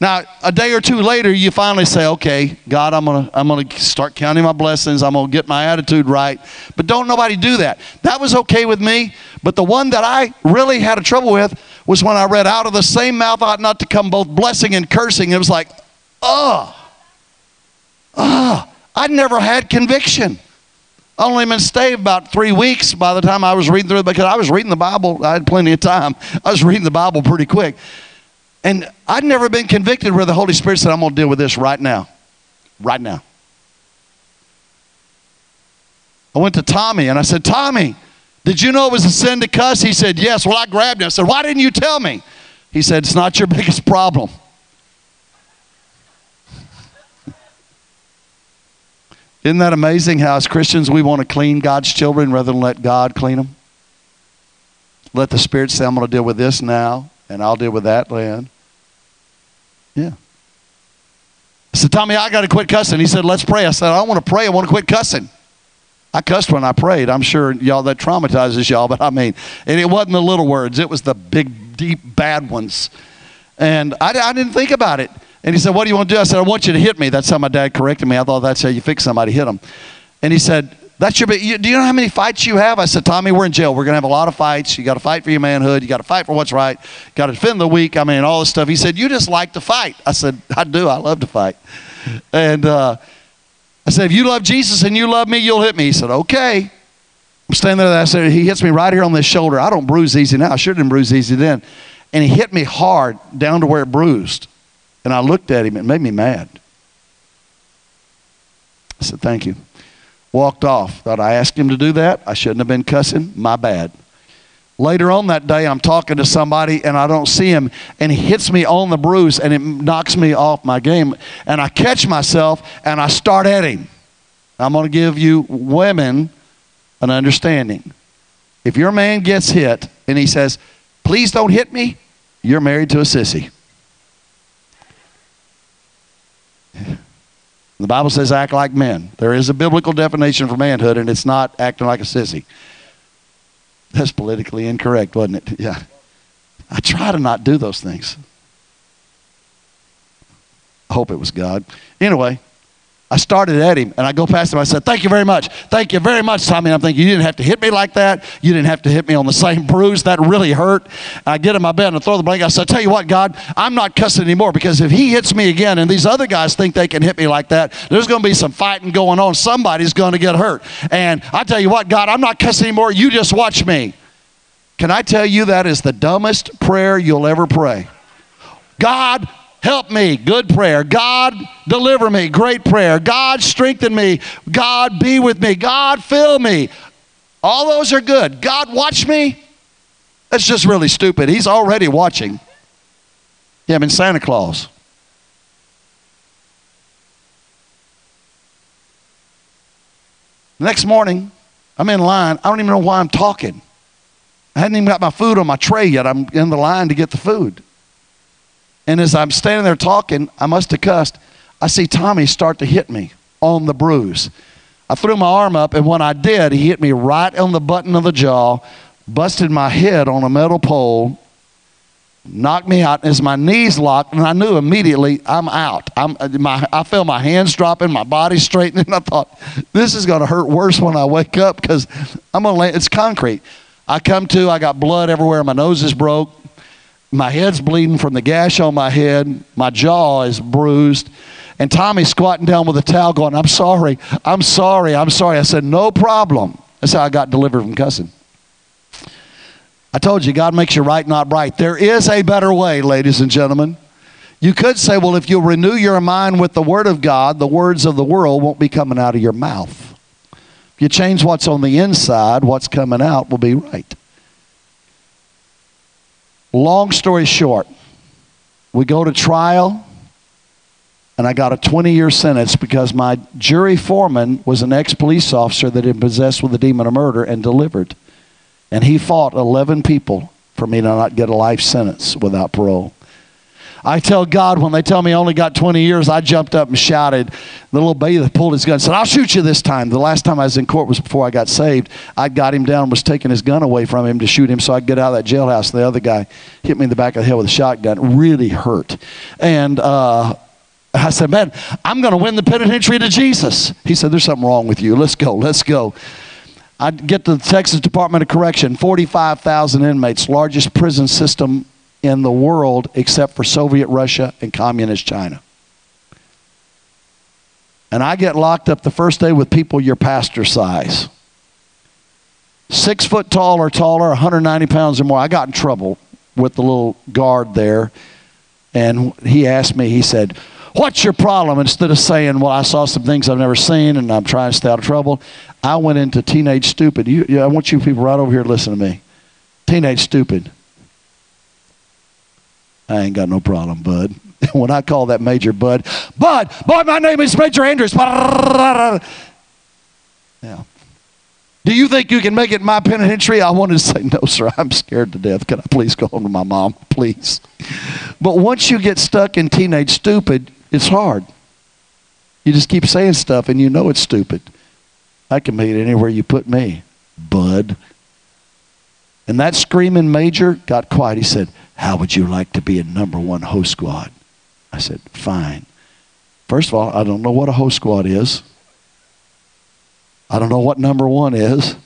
Now, a day or two later, you finally say, okay, God, I'm going to I'm gonna start counting my blessings. I'm going to get my attitude right. But don't nobody do that. That was okay with me. But the one that I really had a trouble with was when I read, out of the same mouth ought not to come both blessing and cursing. It was like, oh, oh, I'd never had conviction. I only been saved about three weeks by the time I was reading through it because I was reading the Bible. I had plenty of time. I was reading the Bible pretty quick. And I'd never been convicted where the Holy Spirit said, I'm going to deal with this right now. Right now. I went to Tommy and I said, Tommy, did you know it was a sin to cuss? He said, Yes. Well, I grabbed him. I said, Why didn't you tell me? He said, It's not your biggest problem. Isn't that amazing how, as Christians, we want to clean God's children rather than let God clean them? Let the Spirit say, I'm going to deal with this now and I'll deal with that then. Yeah. I said, Tommy, I got to quit cussing. He said, let's pray. I said, I don't want to pray. I want to quit cussing. I cussed when I prayed. I'm sure y'all that traumatizes y'all, but I mean, and it wasn't the little words, it was the big, deep, bad ones. And I, I didn't think about it. And he said, What do you want to do? I said, I want you to hit me. That's how my dad corrected me. I thought that's how you fix somebody, hit them. And he said, That's your. You, do you know how many fights you have? I said, Tommy, we're in jail. We're going to have a lot of fights. You got to fight for your manhood. You got to fight for what's right. Got to defend the weak. I mean, all this stuff. He said, you just like to fight. I said, I do. I love to fight. And uh, I said, if you love Jesus and you love me, you'll hit me. He said, okay. I'm standing there. I said, he hits me right here on this shoulder. I don't bruise easy now. I should have bruised easy then. And he hit me hard down to where it bruised. And I looked at him. It made me mad. I said, thank you. Walked off. Thought I asked him to do that. I shouldn't have been cussing. My bad. Later on that day, I'm talking to somebody and I don't see him, and he hits me on the bruise and it knocks me off my game. And I catch myself and I start at him. I'm going to give you women an understanding. If your man gets hit and he says, Please don't hit me, you're married to a sissy. The Bible says act like men. There is a biblical definition for manhood, and it's not acting like a sissy. That's politically incorrect, wasn't it? Yeah. I try to not do those things. I hope it was God. Anyway, I started at him and I go past him. I said, Thank you very much. Thank you very much, Tommy. And I'm thinking, You didn't have to hit me like that. You didn't have to hit me on the same bruise. That really hurt. I get in my bed and I throw the blanket. I said, Tell you what, God, I'm not cussing anymore because if he hits me again and these other guys think they can hit me like that, there's going to be some fighting going on. Somebody's going to get hurt. And I tell you what, God, I'm not cussing anymore. You just watch me. Can I tell you that is the dumbest prayer you'll ever pray? God, help me. Good prayer. God, deliver me. Great prayer. God, strengthen me. God, be with me. God, fill me. All those are good. God, watch me. That's just really stupid. He's already watching. Yeah, I'm in Santa Claus. next morning, I'm in line. I don't even know why I'm talking. I hadn't even got my food on my tray yet. I'm in the line to get the food. And as I'm standing there talking, I must have cussed. I see Tommy start to hit me on the bruise. I threw my arm up, and when I did, he hit me right on the button of the jaw, busted my head on a metal pole, knocked me out. As my knees locked, and I knew immediately I'm out. I'm, uh, my, I felt my hands dropping, my body straightening. I thought, this is going to hurt worse when I wake up because I'm going to it's concrete. I come to, I got blood everywhere. My nose is broke. My head's bleeding from the gash on my head. My jaw is bruised. And Tommy's squatting down with a towel going, I'm sorry, I'm sorry, I'm sorry. I said, No problem. That's how I got delivered from cussing. I told you, God makes you right, not right. There is a better way, ladies and gentlemen. You could say, well, if you renew your mind with the Word of God, the words of the world won't be coming out of your mouth. If you change what's on the inside, what's coming out will be right. Long story short, we go to trial, and I got a 20 year sentence because my jury foreman was an ex police officer that had been possessed with the demon of murder and delivered. And he fought 11 people for me to not get a life sentence without parole. I tell God when they tell me I only got 20 years, I jumped up and shouted. The little baby pulled his gun and said, I'll shoot you this time. The last time I was in court was before I got saved. I got him down and was taking his gun away from him to shoot him so I could get out of that jailhouse. The other guy hit me in the back of the head with a shotgun. Really hurt. And uh, I said, Man, I'm going to win the penitentiary to Jesus. He said, There's something wrong with you. Let's go. Let's go. I get to the Texas Department of Correction, 45,000 inmates, largest prison system in the world except for Soviet Russia and Communist China. And I get locked up the first day with people your pastor size. Six foot tall or taller, 190 pounds or more. I got in trouble with the little guard there. And he asked me, he said, What's your problem? Instead of saying, Well, I saw some things I've never seen and I'm trying to stay out of trouble, I went into teenage stupid. You, I want you people right over here to listen to me. Teenage stupid. I ain't got no problem, bud. when I call that Major Bud, Bud, boy, my name is Major Andrews. Yeah. Do you think you can make it my penitentiary? I wanted to say, no, sir, I'm scared to death. Can I please go home to my mom, please? But once you get stuck in teenage stupid, it's hard. You just keep saying stuff and you know it's stupid. I can make it anywhere you put me, bud. And that screaming major got quiet. He said, How would you like to be a number one hoe squad? I said, Fine. First of all, I don't know what a hoe squad is. I don't know what number one is.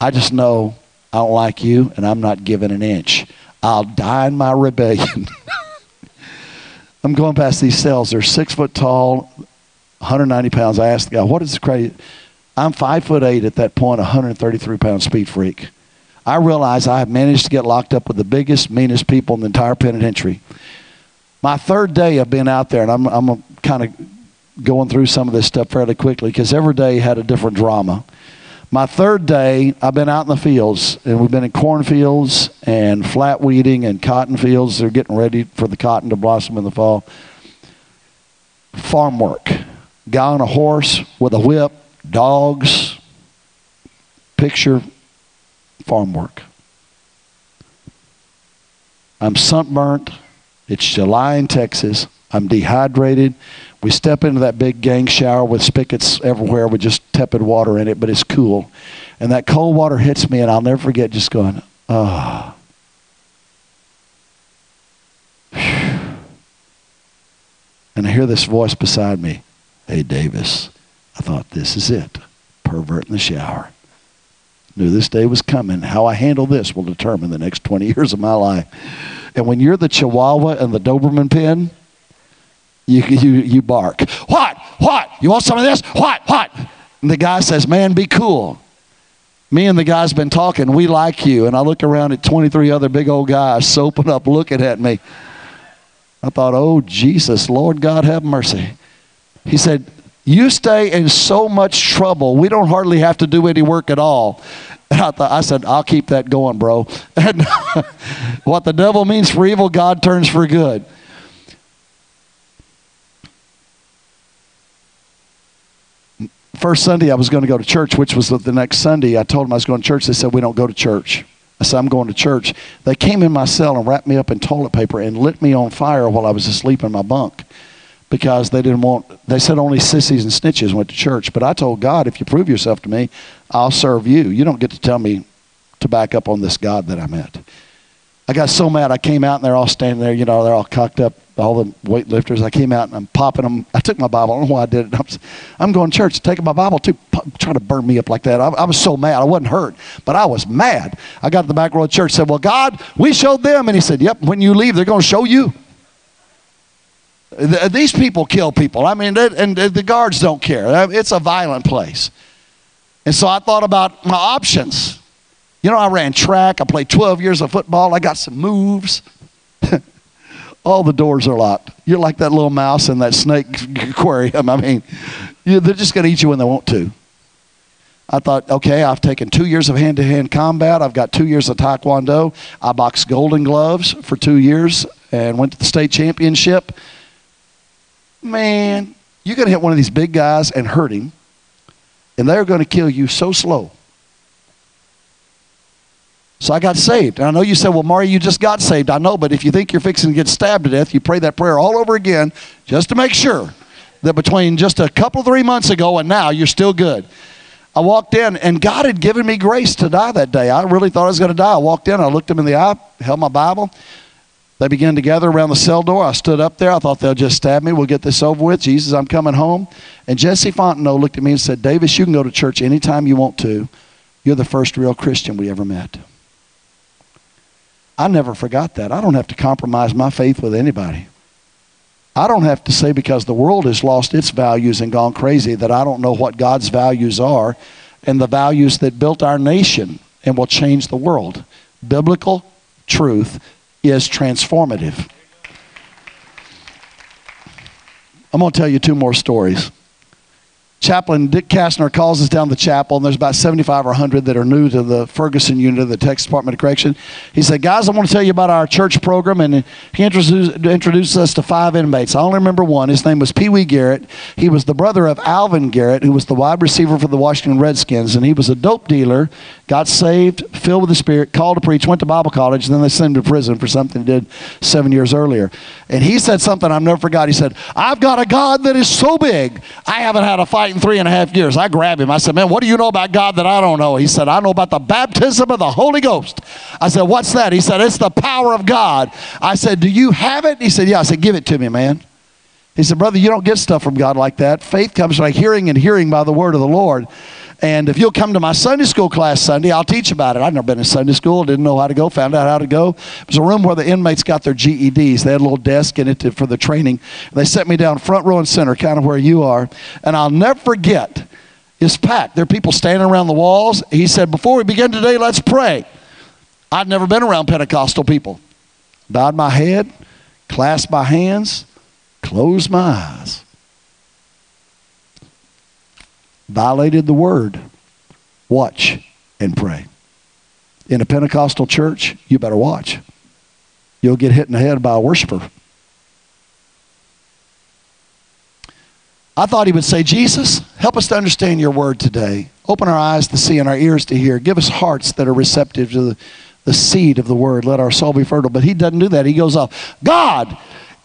I just know I don't like you and I'm not giving an inch. I'll die in my rebellion. I'm going past these cells. They're six foot tall, 190 pounds. I asked the guy, what is the crazy? I'm five foot eight at that point, 133 pound speed freak. I realize I have managed to get locked up with the biggest, meanest people in the entire penitentiary. My third day of being out there, and I'm, I'm kind of going through some of this stuff fairly quickly because every day had a different drama. My third day, I've been out in the fields, and we've been in cornfields and flat weeding and cotton fields. They're getting ready for the cotton to blossom in the fall. Farm work. Guy on a horse with a whip, dogs, picture farm work. I'm sunburnt. It's July in Texas. I'm dehydrated. We step into that big gang shower with spigots everywhere with just tepid water in it, but it's cool. And that cold water hits me, and I'll never forget just going, ah. Oh. And I hear this voice beside me Hey, Davis. I thought, this is it. Pervert in the shower. Knew this day was coming. How I handle this will determine the next 20 years of my life. And when you're the Chihuahua and the Doberman pin, you, you, you bark. What? What? You want some of this? What? What? And the guy says, Man, be cool. Me and the guy's been talking. We like you. And I look around at 23 other big old guys soaping up, looking at me. I thought, Oh, Jesus, Lord God, have mercy. He said, You stay in so much trouble. We don't hardly have to do any work at all. And I thought, I said, I'll keep that going, bro. And what the devil means for evil, God turns for good. First Sunday, I was going to go to church, which was the next Sunday. I told them I was going to church. They said, We don't go to church. I said, I'm going to church. They came in my cell and wrapped me up in toilet paper and lit me on fire while I was asleep in my bunk because they didn't want, they said only sissies and snitches went to church. But I told God, if you prove yourself to me, I'll serve you. You don't get to tell me to back up on this God that I met. I got so mad. I came out and they're all standing there, you know, they're all cocked up, all the weightlifters. I came out and I'm popping them. I took my Bible. I don't know why I did it. I'm, I'm going to church, taking my Bible too, trying to burn me up like that. I, I, was so mad. I wasn't hurt, but I was mad. I got to the back row of church, said, Well, God, we showed them. And he said, Yep, when you leave, they're going to show you. Uh, these people kill people. I mean, and uh, the guards don't care. Uh, it's a violent place. And so I thought about my options. You know, I ran track. I played 12 years of football. I got some moves. All the doors are locked. You're like that little mouse in that snake aquarium. I mean, they're just going to eat you when they want to. I thought, okay, I've taken two years of hand to hand combat. I've got two years of Taekwondo. I boxed golden gloves for two years and went to the state championship man, you're going to hit one of these big guys and hurt him, and they're going to kill you so slow. So I got saved. And I know you said, well, Maury, you just got saved. I know, but if you think you're fixing to get stabbed to death, you pray that prayer all over again just to make sure that between just a couple, three months ago and now, you're still good. I walked in, and God had given me grace to die that day. I really thought I was going to die. I walked in, I looked him in the eye, held my Bible, they began to gather around the cell door. I stood up there. I thought they'll just stab me. We'll get this over with. Jesus, I'm coming home. And Jesse Fontenot looked at me and said, Davis, you can go to church anytime you want to. You're the first real Christian we ever met. I never forgot that. I don't have to compromise my faith with anybody. I don't have to say because the world has lost its values and gone crazy that I don't know what God's values are and the values that built our nation and will change the world. Biblical truth is transformative. I'm going to tell you two more stories. Chaplain Dick Kastner calls us down the chapel, and there's about 75 or 100 that are new to the Ferguson unit of the Texas Department of Correction. He said, Guys, I want to tell you about our church program, and he introduced, introduced us to five inmates. I only remember one. His name was Pee Wee Garrett. He was the brother of Alvin Garrett, who was the wide receiver for the Washington Redskins, and he was a dope dealer, got saved, filled with the Spirit, called to preach, went to Bible college, and then they sent him to prison for something he did seven years earlier. And he said something I've never forgot. He said, I've got a God that is so big, I haven't had a fight in three and a half years. I grabbed him. I said, Man, what do you know about God that I don't know? He said, I know about the baptism of the Holy Ghost. I said, What's that? He said, It's the power of God. I said, Do you have it? He said, Yeah. I said, Give it to me, man. He said, Brother, you don't get stuff from God like that. Faith comes by hearing and hearing by the word of the Lord. And if you'll come to my Sunday school class Sunday, I'll teach about it. I've never been in Sunday school, didn't know how to go, found out how to go. It was a room where the inmates got their GEDs. They had a little desk in it to, for the training. They set me down front row and center, kind of where you are. And I'll never forget, it's packed. There are people standing around the walls. He said, Before we begin today, let's pray. I'd never been around Pentecostal people. Bowed my head, clasped my hands, closed my eyes. Violated the word. Watch and pray. In a Pentecostal church, you better watch. You'll get hit in the head by a worshiper. I thought he would say, Jesus, help us to understand your word today. Open our eyes to see and our ears to hear. Give us hearts that are receptive to the, the seed of the word. Let our soul be fertile. But he doesn't do that. He goes off, God,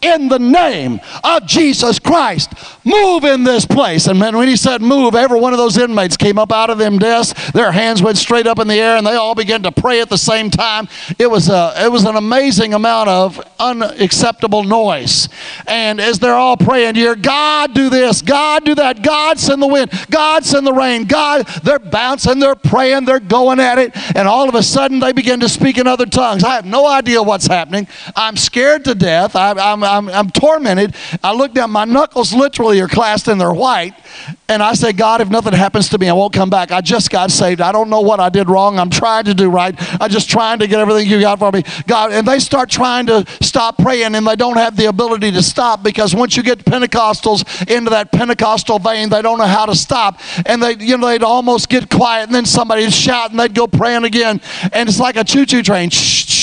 in the name of Jesus Christ. Move in this place. And when he said move, every one of those inmates came up out of them desks. Their hands went straight up in the air and they all began to pray at the same time. It was, a, it was an amazing amount of unacceptable noise. And as they're all praying here, God do this, God do that, God send the wind, God send the rain, God, they're bouncing, they're praying, they're going at it. And all of a sudden they begin to speak in other tongues. I have no idea what's happening. I'm scared to death. I, I'm, I'm, I'm tormented. I look down, my knuckles literally are clasped and they're white. And I say, God, if nothing happens to me, I won't come back. I just got saved. I don't know what I did wrong. I'm trying to do right. I'm just trying to get everything you got for me. God, and they start trying to stop praying and they don't have the ability to stop because once you get Pentecostals into that Pentecostal vein, they don't know how to stop. And they, you know, they'd almost get quiet and then somebody'd shout and they'd go praying again. And it's like a choo-choo train. Shh, shh, shh.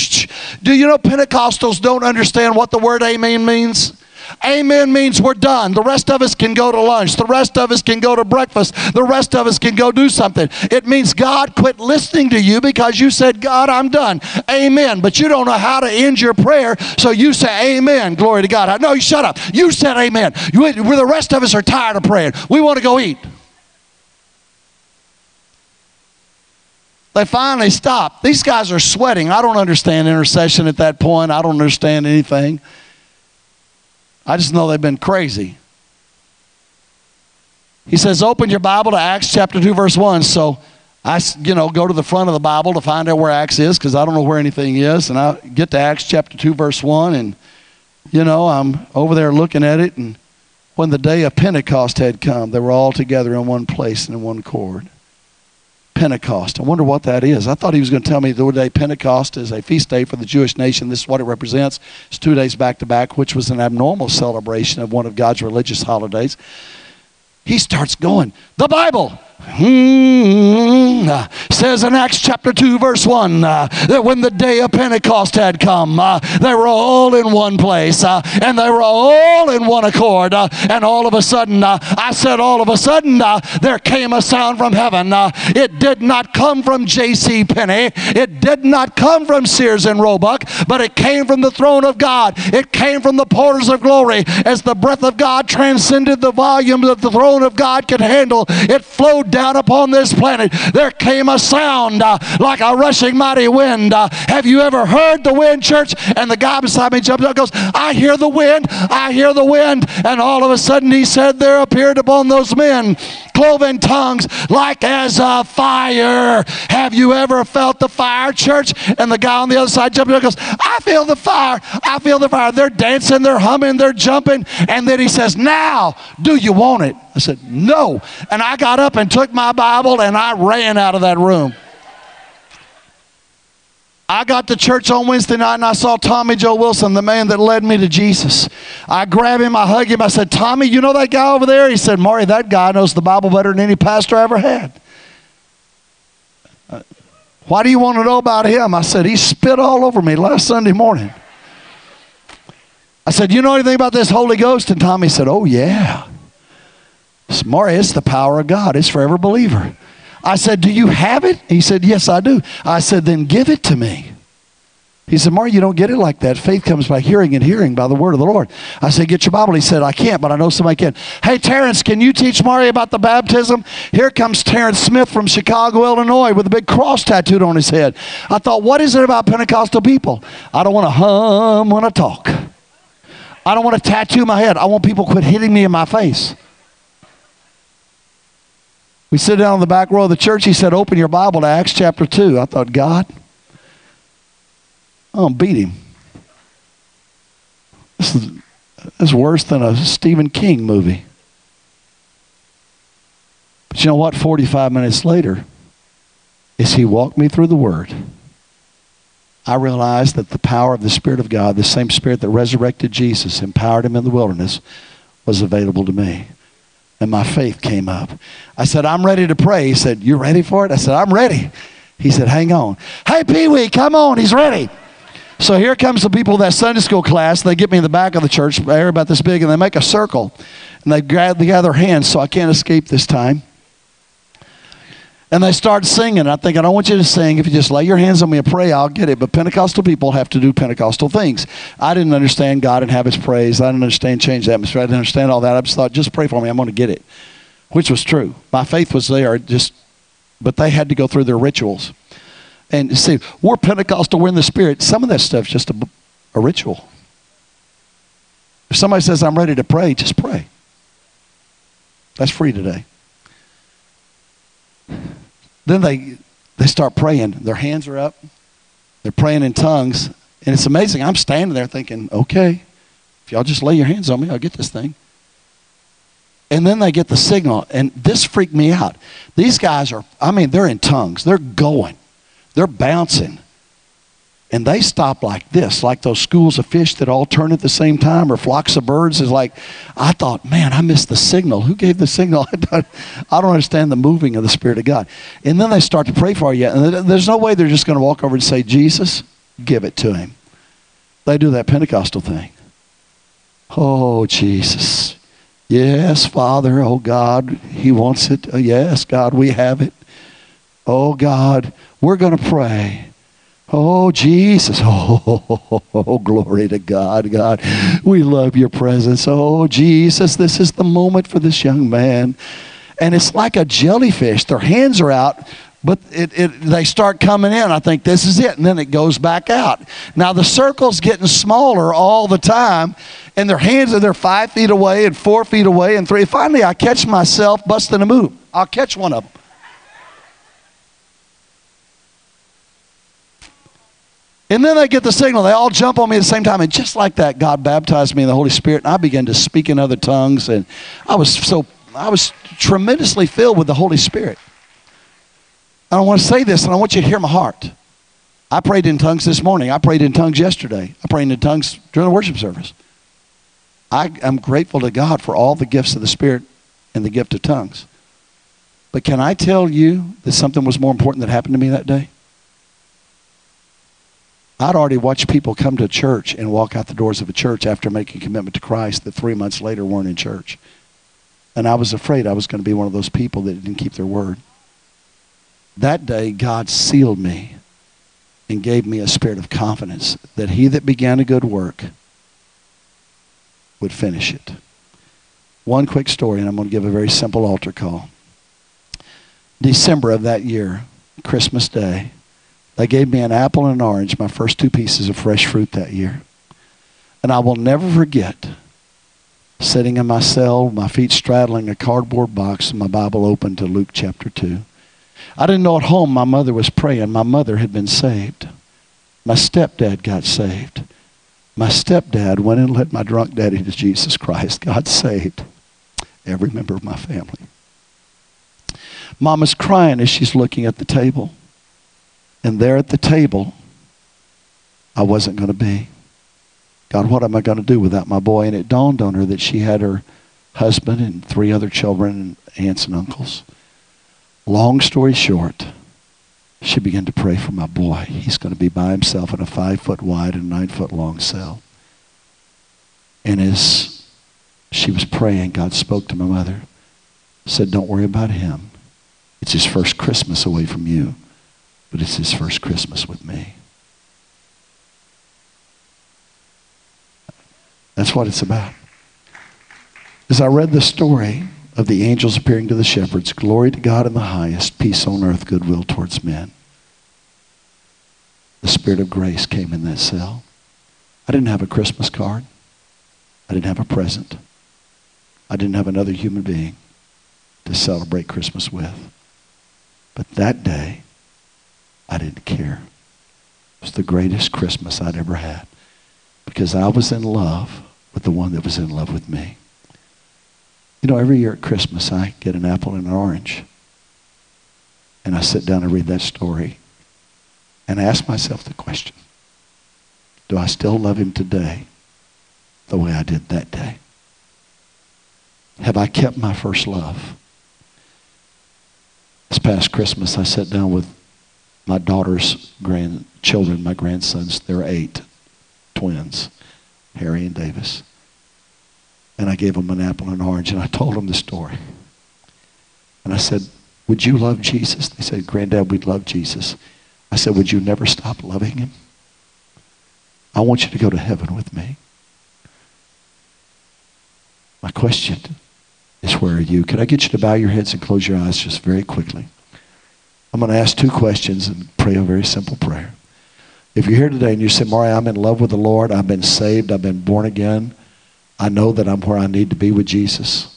Do you know Pentecostals don't understand what the word amen means? Amen means we're done. The rest of us can go to lunch. The rest of us can go to breakfast. The rest of us can go do something. It means God quit listening to you because you said, God, I'm done. Amen. But you don't know how to end your prayer, so you say, Amen. Glory to God. No, you shut up. You said, Amen. You, the rest of us are tired of praying. We want to go eat. They finally stopped. These guys are sweating. I don't understand intercession at that point. I don't understand anything. I just know they've been crazy. He says, open your Bible to Acts chapter 2, verse 1. So I, you know, go to the front of the Bible to find out where Acts is because I don't know where anything is. And I get to Acts chapter 2, verse 1. And, you know, I'm over there looking at it. And when the day of Pentecost had come, they were all together in one place and in one accord. Pentecost. I wonder what that is. I thought he was going to tell me the day Pentecost is a feast day for the Jewish nation. This is what it represents. It's two days back to back, which was an abnormal celebration of one of God's religious holidays. He starts going, The Bible Hmm, uh, says in Acts chapter 2, verse 1, uh, that when the day of Pentecost had come, uh, they were all in one place uh, and they were all in one accord. Uh, and all of a sudden, uh, I said, all of a sudden, there came a sound from heaven. it did not come from J.C. Penney, it did not come from Sears and Roebuck, but it came from the throne of God. It came from the portals of glory as the breath of God transcended the volume that the throne of God could handle. It flowed down upon this planet, there came a sound uh, like a rushing mighty wind. Uh, have you ever heard the wind, church? And the guy beside me jumps up goes, I hear the wind, I hear the wind. And all of a sudden he said, There appeared upon those men cloven tongues like as a fire. Have you ever felt the fire, church? And the guy on the other side jumps up goes, I feel the fire, I feel the fire. They're dancing, they're humming, they're jumping. And then he says, Now, do you want it? I said, No. And I got up and took my Bible and I ran out of that room. I got to church on Wednesday night and I saw Tommy Joe Wilson, the man that led me to Jesus. I grabbed him, I hugged him, I said, Tommy, you know that guy over there? He said, Maury, that guy knows the Bible better than any pastor I ever had. Uh, why do you want to know about him? I said, he spit all over me last Sunday morning. I said, You know anything about this Holy Ghost? And Tommy said, Oh, yeah. Maury, it's the power of God. It's for every believer. I said, Do you have it? He said, Yes, I do. I said, Then give it to me. He said, Maury, you don't get it like that. Faith comes by hearing and hearing by the word of the Lord. I said, Get your Bible. He said, I can't, but I know somebody can. Hey, Terrence, can you teach Maury about the baptism? Here comes Terrence Smith from Chicago, Illinois, with a big cross tattooed on his head. I thought, What is it about Pentecostal people? I don't want to hum when I talk. I don't want to tattoo my head. I want people to quit hitting me in my face. We sit down in the back row of the church. He said, Open your Bible to Acts chapter 2. I thought, God, I'm beat him. This is, this is worse than a Stephen King movie. But you know what? 45 minutes later, as he walked me through the Word, I realized that the power of the Spirit of God, the same Spirit that resurrected Jesus, empowered him in the wilderness, was available to me. And my faith came up. I said, I'm ready to pray. He said, You ready for it? I said, I'm ready. He said, Hang on. Hey, Pee Wee, come on. He's ready. So here comes the people of that Sunday school class. They get me in the back of the church, they're about this big, and they make a circle. And they gather their hands so I can't escape this time. And they start singing. I think, I don't want you to sing. If you just lay your hands on me and pray, I'll get it. But Pentecostal people have to do Pentecostal things. I didn't understand God and have his praise. I didn't understand change the atmosphere. I didn't understand all that. I just thought, just pray for me. I'm going to get it, which was true. My faith was there, just, but they had to go through their rituals. And see, we're Pentecostal, we're in the Spirit. Some of that stuff's just a, a ritual. If somebody says, I'm ready to pray, just pray. That's free today. Then they, they start praying. Their hands are up. They're praying in tongues. And it's amazing. I'm standing there thinking, okay, if y'all just lay your hands on me, I'll get this thing. And then they get the signal. And this freaked me out. These guys are, I mean, they're in tongues. They're going, they're bouncing and they stop like this, like those schools of fish that all turn at the same time, or flocks of birds. Is like, I thought, man, I missed the signal. Who gave the signal? I don't, I don't understand the moving of the Spirit of God. And then they start to pray for you, and there's no way they're just going to walk over and say, Jesus, give it to him. They do that Pentecostal thing. Oh, Jesus. Yes, Father. Oh, God, He wants it. Oh, yes, God, we have it. Oh, God, we're going to pray. Oh, Jesus. Oh, glory to God. God, we love your presence. Oh, Jesus, this is the moment for this young man. And it's like a jellyfish. Their hands are out, but it, it, they start coming in. I think this is it. And then it goes back out. Now, the circle's getting smaller all the time, and their hands are, they're five feet away and four feet away and three. Finally, I catch myself busting a move. I'll catch one of them. And then they get the signal. They all jump on me at the same time. And just like that, God baptized me in the Holy Spirit. And I began to speak in other tongues. And I was so, I was tremendously filled with the Holy Spirit. I don't want to say this, and I want you to hear my heart. I prayed in tongues this morning. I prayed in tongues yesterday. I prayed in tongues during the worship service. I am grateful to God for all the gifts of the Spirit and the gift of tongues. But can I tell you that something was more important that happened to me that day? I'd already watched people come to church and walk out the doors of a church after making commitment to Christ that three months later weren't in church. And I was afraid I was going to be one of those people that didn't keep their word. That day, God sealed me and gave me a spirit of confidence that he that began a good work would finish it. One quick story, and I'm going to give a very simple altar call. December of that year, Christmas Day, they gave me an apple and an orange, my first two pieces of fresh fruit that year. And I will never forget sitting in my cell, my feet straddling a cardboard box, and my Bible open to Luke chapter 2. I didn't know at home my mother was praying. My mother had been saved. My stepdad got saved. My stepdad went and led my drunk daddy to Jesus Christ. God saved every member of my family. Mama's crying as she's looking at the table. And there at the table, I wasn't going to be. God, what am I going to do without my boy? And it dawned on her that she had her husband and three other children and aunts and uncles. Long story short, she began to pray for my boy. He's going to be by himself in a five foot wide and nine foot long cell. And as she was praying, God spoke to my mother, said, Don't worry about him. It's his first Christmas away from you but it's his first Christmas with me. That's what it's about. As I read the story of the angels appearing to the shepherds, glory to God in the highest, peace on earth, goodwill towards men. The Spirit of grace came in that cell. I didn't have a Christmas card. I didn't have a present. I didn't have another human being to celebrate Christmas with. But that day, I didn't care. It was the greatest Christmas I'd ever had because I was in love with the one that was in love with me. You know, every year at Christmas, I get an apple and an orange. And I sit down and read that story. And I ask myself the question Do I still love him today the way I did that day? Have I kept my first love? This past Christmas, I sat down with my daughter's grandchildren, my grandsons. They're eight twins, Harry and Davis. And I gave them an apple and an orange, and I told them the story. And I said, Would you love Jesus? They said, Granddad, we'd love Jesus. I said, Would you never stop loving him? I want you to go to heaven with me. My question is, where are you? Can I get you to bow your heads and close your eyes just very quickly? I'm going to ask two questions and pray a very simple prayer. If you're here today and you say, Maury, I'm in love with the Lord, I've been saved, I've been born again, I know that I'm where I need to be with Jesus.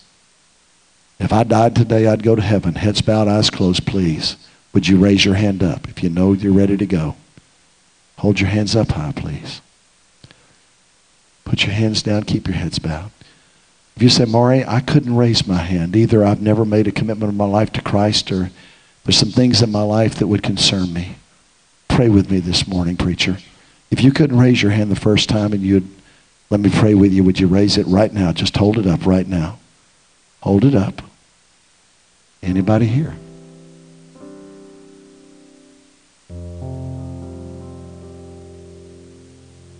If I died today, I'd go to heaven. Heads bowed, eyes closed, please. Would you raise your hand up if you know you're ready to go? Hold your hands up high, please. Put your hands down, keep your heads bowed. If you say, Maury, I couldn't raise my hand. Either I've never made a commitment of my life to Christ or there's some things in my life that would concern me. Pray with me this morning, preacher. If you couldn't raise your hand the first time and you'd let me pray with you. Would you raise it right now? Just hold it up right now. Hold it up. Anybody here?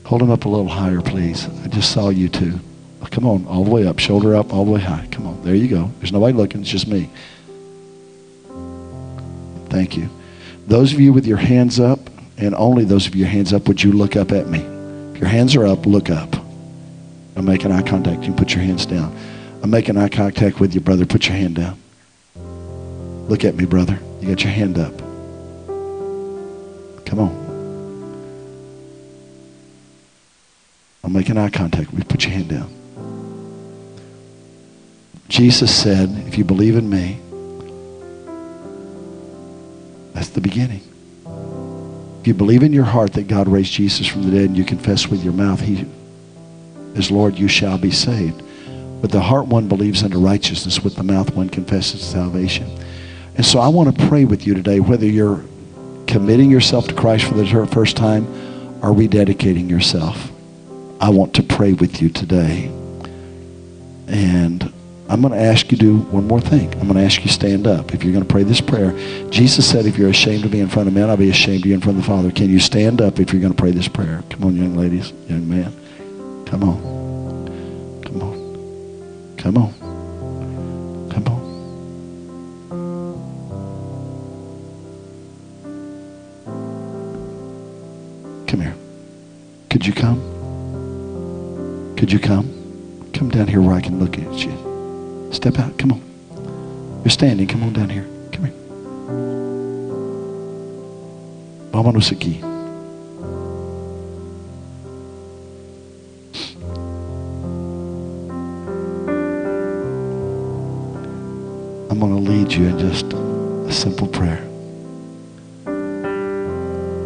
Hold them up a little higher, please. I just saw you two. Come on, all the way up, shoulder up, all the way high. Come on, there you go. There's nobody looking, it's just me. Thank you. Those of you with your hands up, and only those of you hands up, would you look up at me? If your hands are up, look up. I'm making eye contact. You put your hands down. I'm making eye contact with you, brother. Put your hand down. Look at me, brother. You got your hand up. Come on. I'm making eye contact with you. Put your hand down. Jesus said, if you believe in me, that's the beginning. If you believe in your heart that God raised Jesus from the dead and you confess with your mouth, he is Lord, you shall be saved. With the heart one believes unto righteousness, with the mouth one confesses salvation. And so I want to pray with you today, whether you're committing yourself to Christ for the first time or rededicating yourself. I want to pray with you today. And I'm going to ask you to do one more thing. I'm going to ask you to stand up. If you're going to pray this prayer, Jesus said, if you're ashamed of me in front of men, I'll be ashamed of you in front of the Father. Can you stand up if you're going to pray this prayer? Come on, young ladies, young man. Come on. Come on. Come on. Come on. Come here. Could you come? Could you come? Come down here where I can look at you. Step out. Come on. You're standing. Come on down here. Come here. Vámonos aquí. I'm going to lead you in just a simple prayer.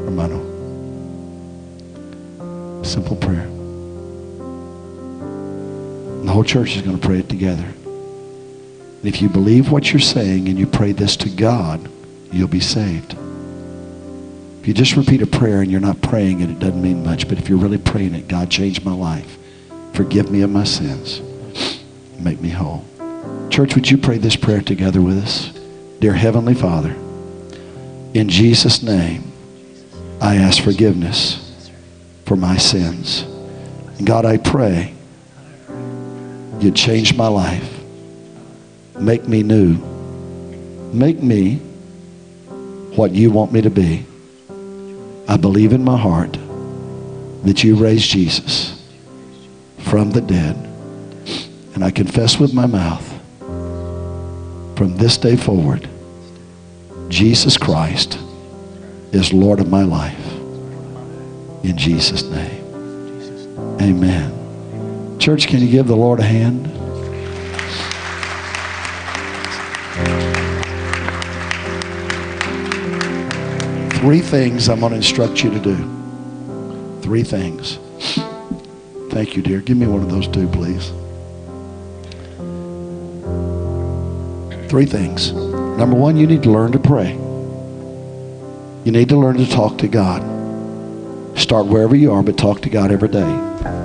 Hermano. Simple prayer. The whole church is going to pray it together. And if you believe what you're saying and you pray this to God, you'll be saved. If you just repeat a prayer and you're not praying it, it doesn't mean much. But if you're really praying it, God, change my life. Forgive me of my sins. Make me whole. Church, would you pray this prayer together with us? Dear Heavenly Father, in Jesus' name, I ask forgiveness for my sins. God, I pray you change my life. Make me new. Make me what you want me to be. I believe in my heart that you raised Jesus from the dead. And I confess with my mouth from this day forward, Jesus Christ is Lord of my life. In Jesus' name. Amen. Church, can you give the Lord a hand? Three things I'm going to instruct you to do. Three things. Thank you, dear. Give me one of those two, please. Three things. Number one, you need to learn to pray. You need to learn to talk to God. Start wherever you are, but talk to God every day.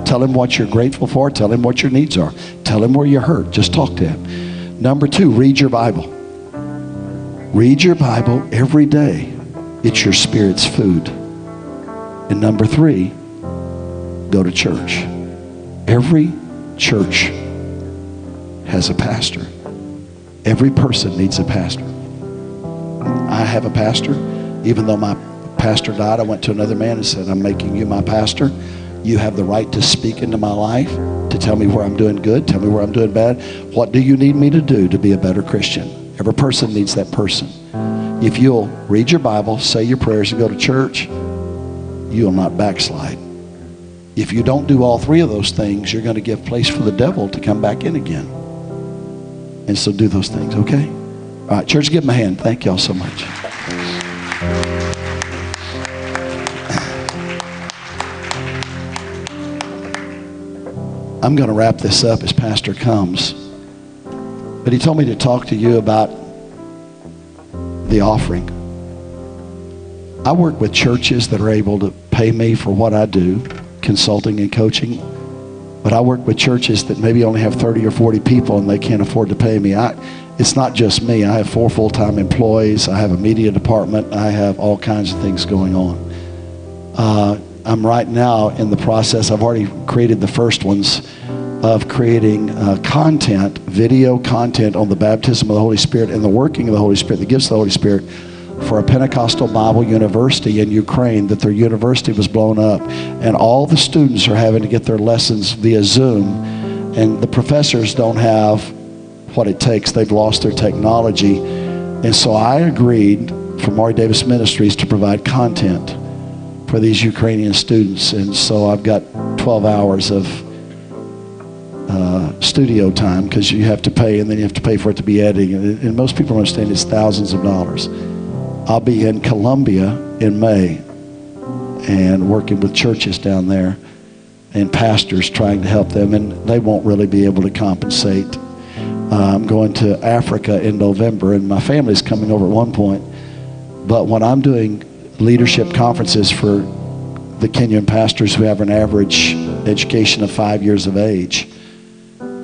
Tell Him what you're grateful for. Tell Him what your needs are. Tell Him where you're hurt. Just talk to Him. Number two, read your Bible. Read your Bible every day. It's your spirit's food. And number three, go to church. Every church has a pastor. Every person needs a pastor. I have a pastor. Even though my pastor died, I went to another man and said, I'm making you my pastor. You have the right to speak into my life, to tell me where I'm doing good, tell me where I'm doing bad. What do you need me to do to be a better Christian? Every person needs that person. If you'll read your Bible, say your prayers, and go to church, you'll not backslide. If you don't do all three of those things, you're going to give place for the devil to come back in again. And so do those things, okay? All right, church, give him a hand. Thank y'all so much. I'm going to wrap this up as Pastor comes. But he told me to talk to you about the offering. I work with churches that are able to pay me for what I do, consulting and coaching. But I work with churches that maybe only have 30 or 40 people and they can't afford to pay me. I, it's not just me. I have four full time employees, I have a media department, I have all kinds of things going on. Uh, I'm right now in the process, I've already created the first ones of creating uh, content, video content on the baptism of the Holy Spirit and the working of the Holy Spirit, the gifts of the Holy Spirit for a Pentecostal Bible University in Ukraine that their university was blown up and all the students are having to get their lessons via Zoom and the professors don't have what it takes. They've lost their technology. And so I agreed for Maury Davis Ministries to provide content for these Ukrainian students. And so I've got 12 hours of uh, studio time because you have to pay and then you have to pay for it to be editing. And, and most people understand it's thousands of dollars. I'll be in Colombia in May and working with churches down there and pastors trying to help them, and they won't really be able to compensate. Uh, I'm going to Africa in November, and my family's coming over at one point. But when I'm doing leadership conferences for the Kenyan pastors who have an average education of five years of age,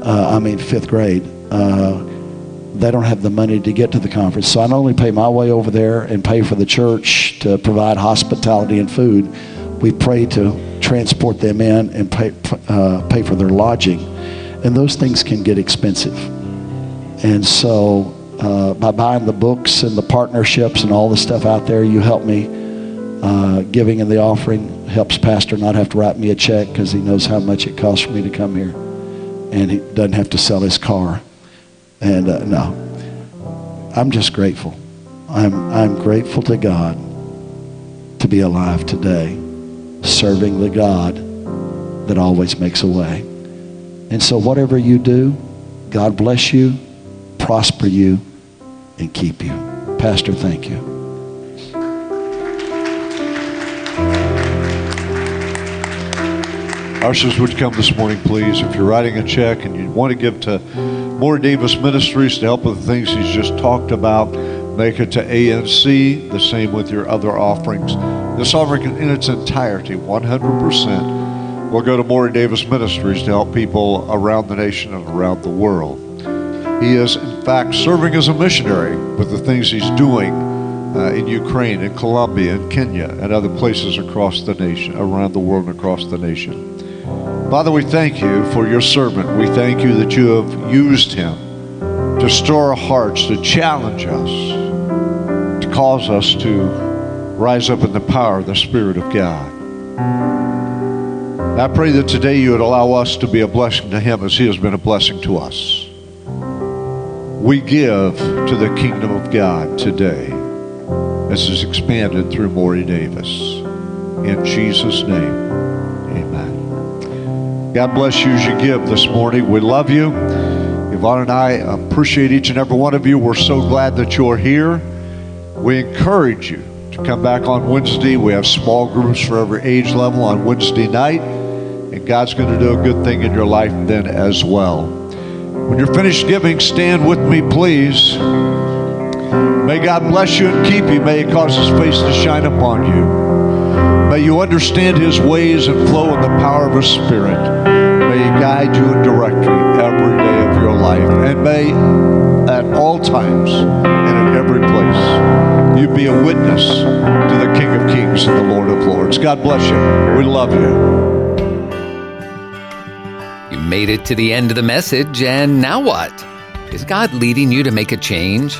uh, I mean fifth grade, uh, they don't have the money to get to the conference. So I not only pay my way over there and pay for the church to provide hospitality and food, we pray to transport them in and pay, uh, pay for their lodging. And those things can get expensive. And so uh, by buying the books and the partnerships and all the stuff out there, you help me. Uh, giving in the offering helps Pastor not have to write me a check because he knows how much it costs for me to come here. And he doesn't have to sell his car. And uh, no, I'm just grateful. I'm, I'm grateful to God to be alive today, serving the God that always makes a way. And so, whatever you do, God bless you, prosper you, and keep you. Pastor, thank you. Ushers would come this morning, please. If you're writing a check and you want to give to Maury Davis Ministries to help with the things he's just talked about, make it to ANC. The same with your other offerings. This offering in its entirety, 100%, will go to Maury Davis Ministries to help people around the nation and around the world. He is, in fact, serving as a missionary with the things he's doing uh, in Ukraine, in Colombia, in Kenya, and other places across the nation, around the world and across the nation. Father, we thank you for your servant. We thank you that you have used him to stir our hearts, to challenge us, to cause us to rise up in the power of the Spirit of God. I pray that today you would allow us to be a blessing to him as he has been a blessing to us. We give to the kingdom of God today as is expanded through Maury Davis. In Jesus' name. God bless you as you give this morning. We love you. Yvonne and I appreciate each and every one of you. We're so glad that you're here. We encourage you to come back on Wednesday. We have small groups for every age level on Wednesday night, and God's going to do a good thing in your life then as well. When you're finished giving, stand with me, please. May God bless you and keep you. May He cause His face to shine upon you. May you understand His ways and flow in the power of His Spirit. May He guide you and direct you every day of your life. And may at all times and in every place you be a witness to the King of Kings and the Lord of Lords. God bless you. We love you. You made it to the end of the message, and now what? Is God leading you to make a change?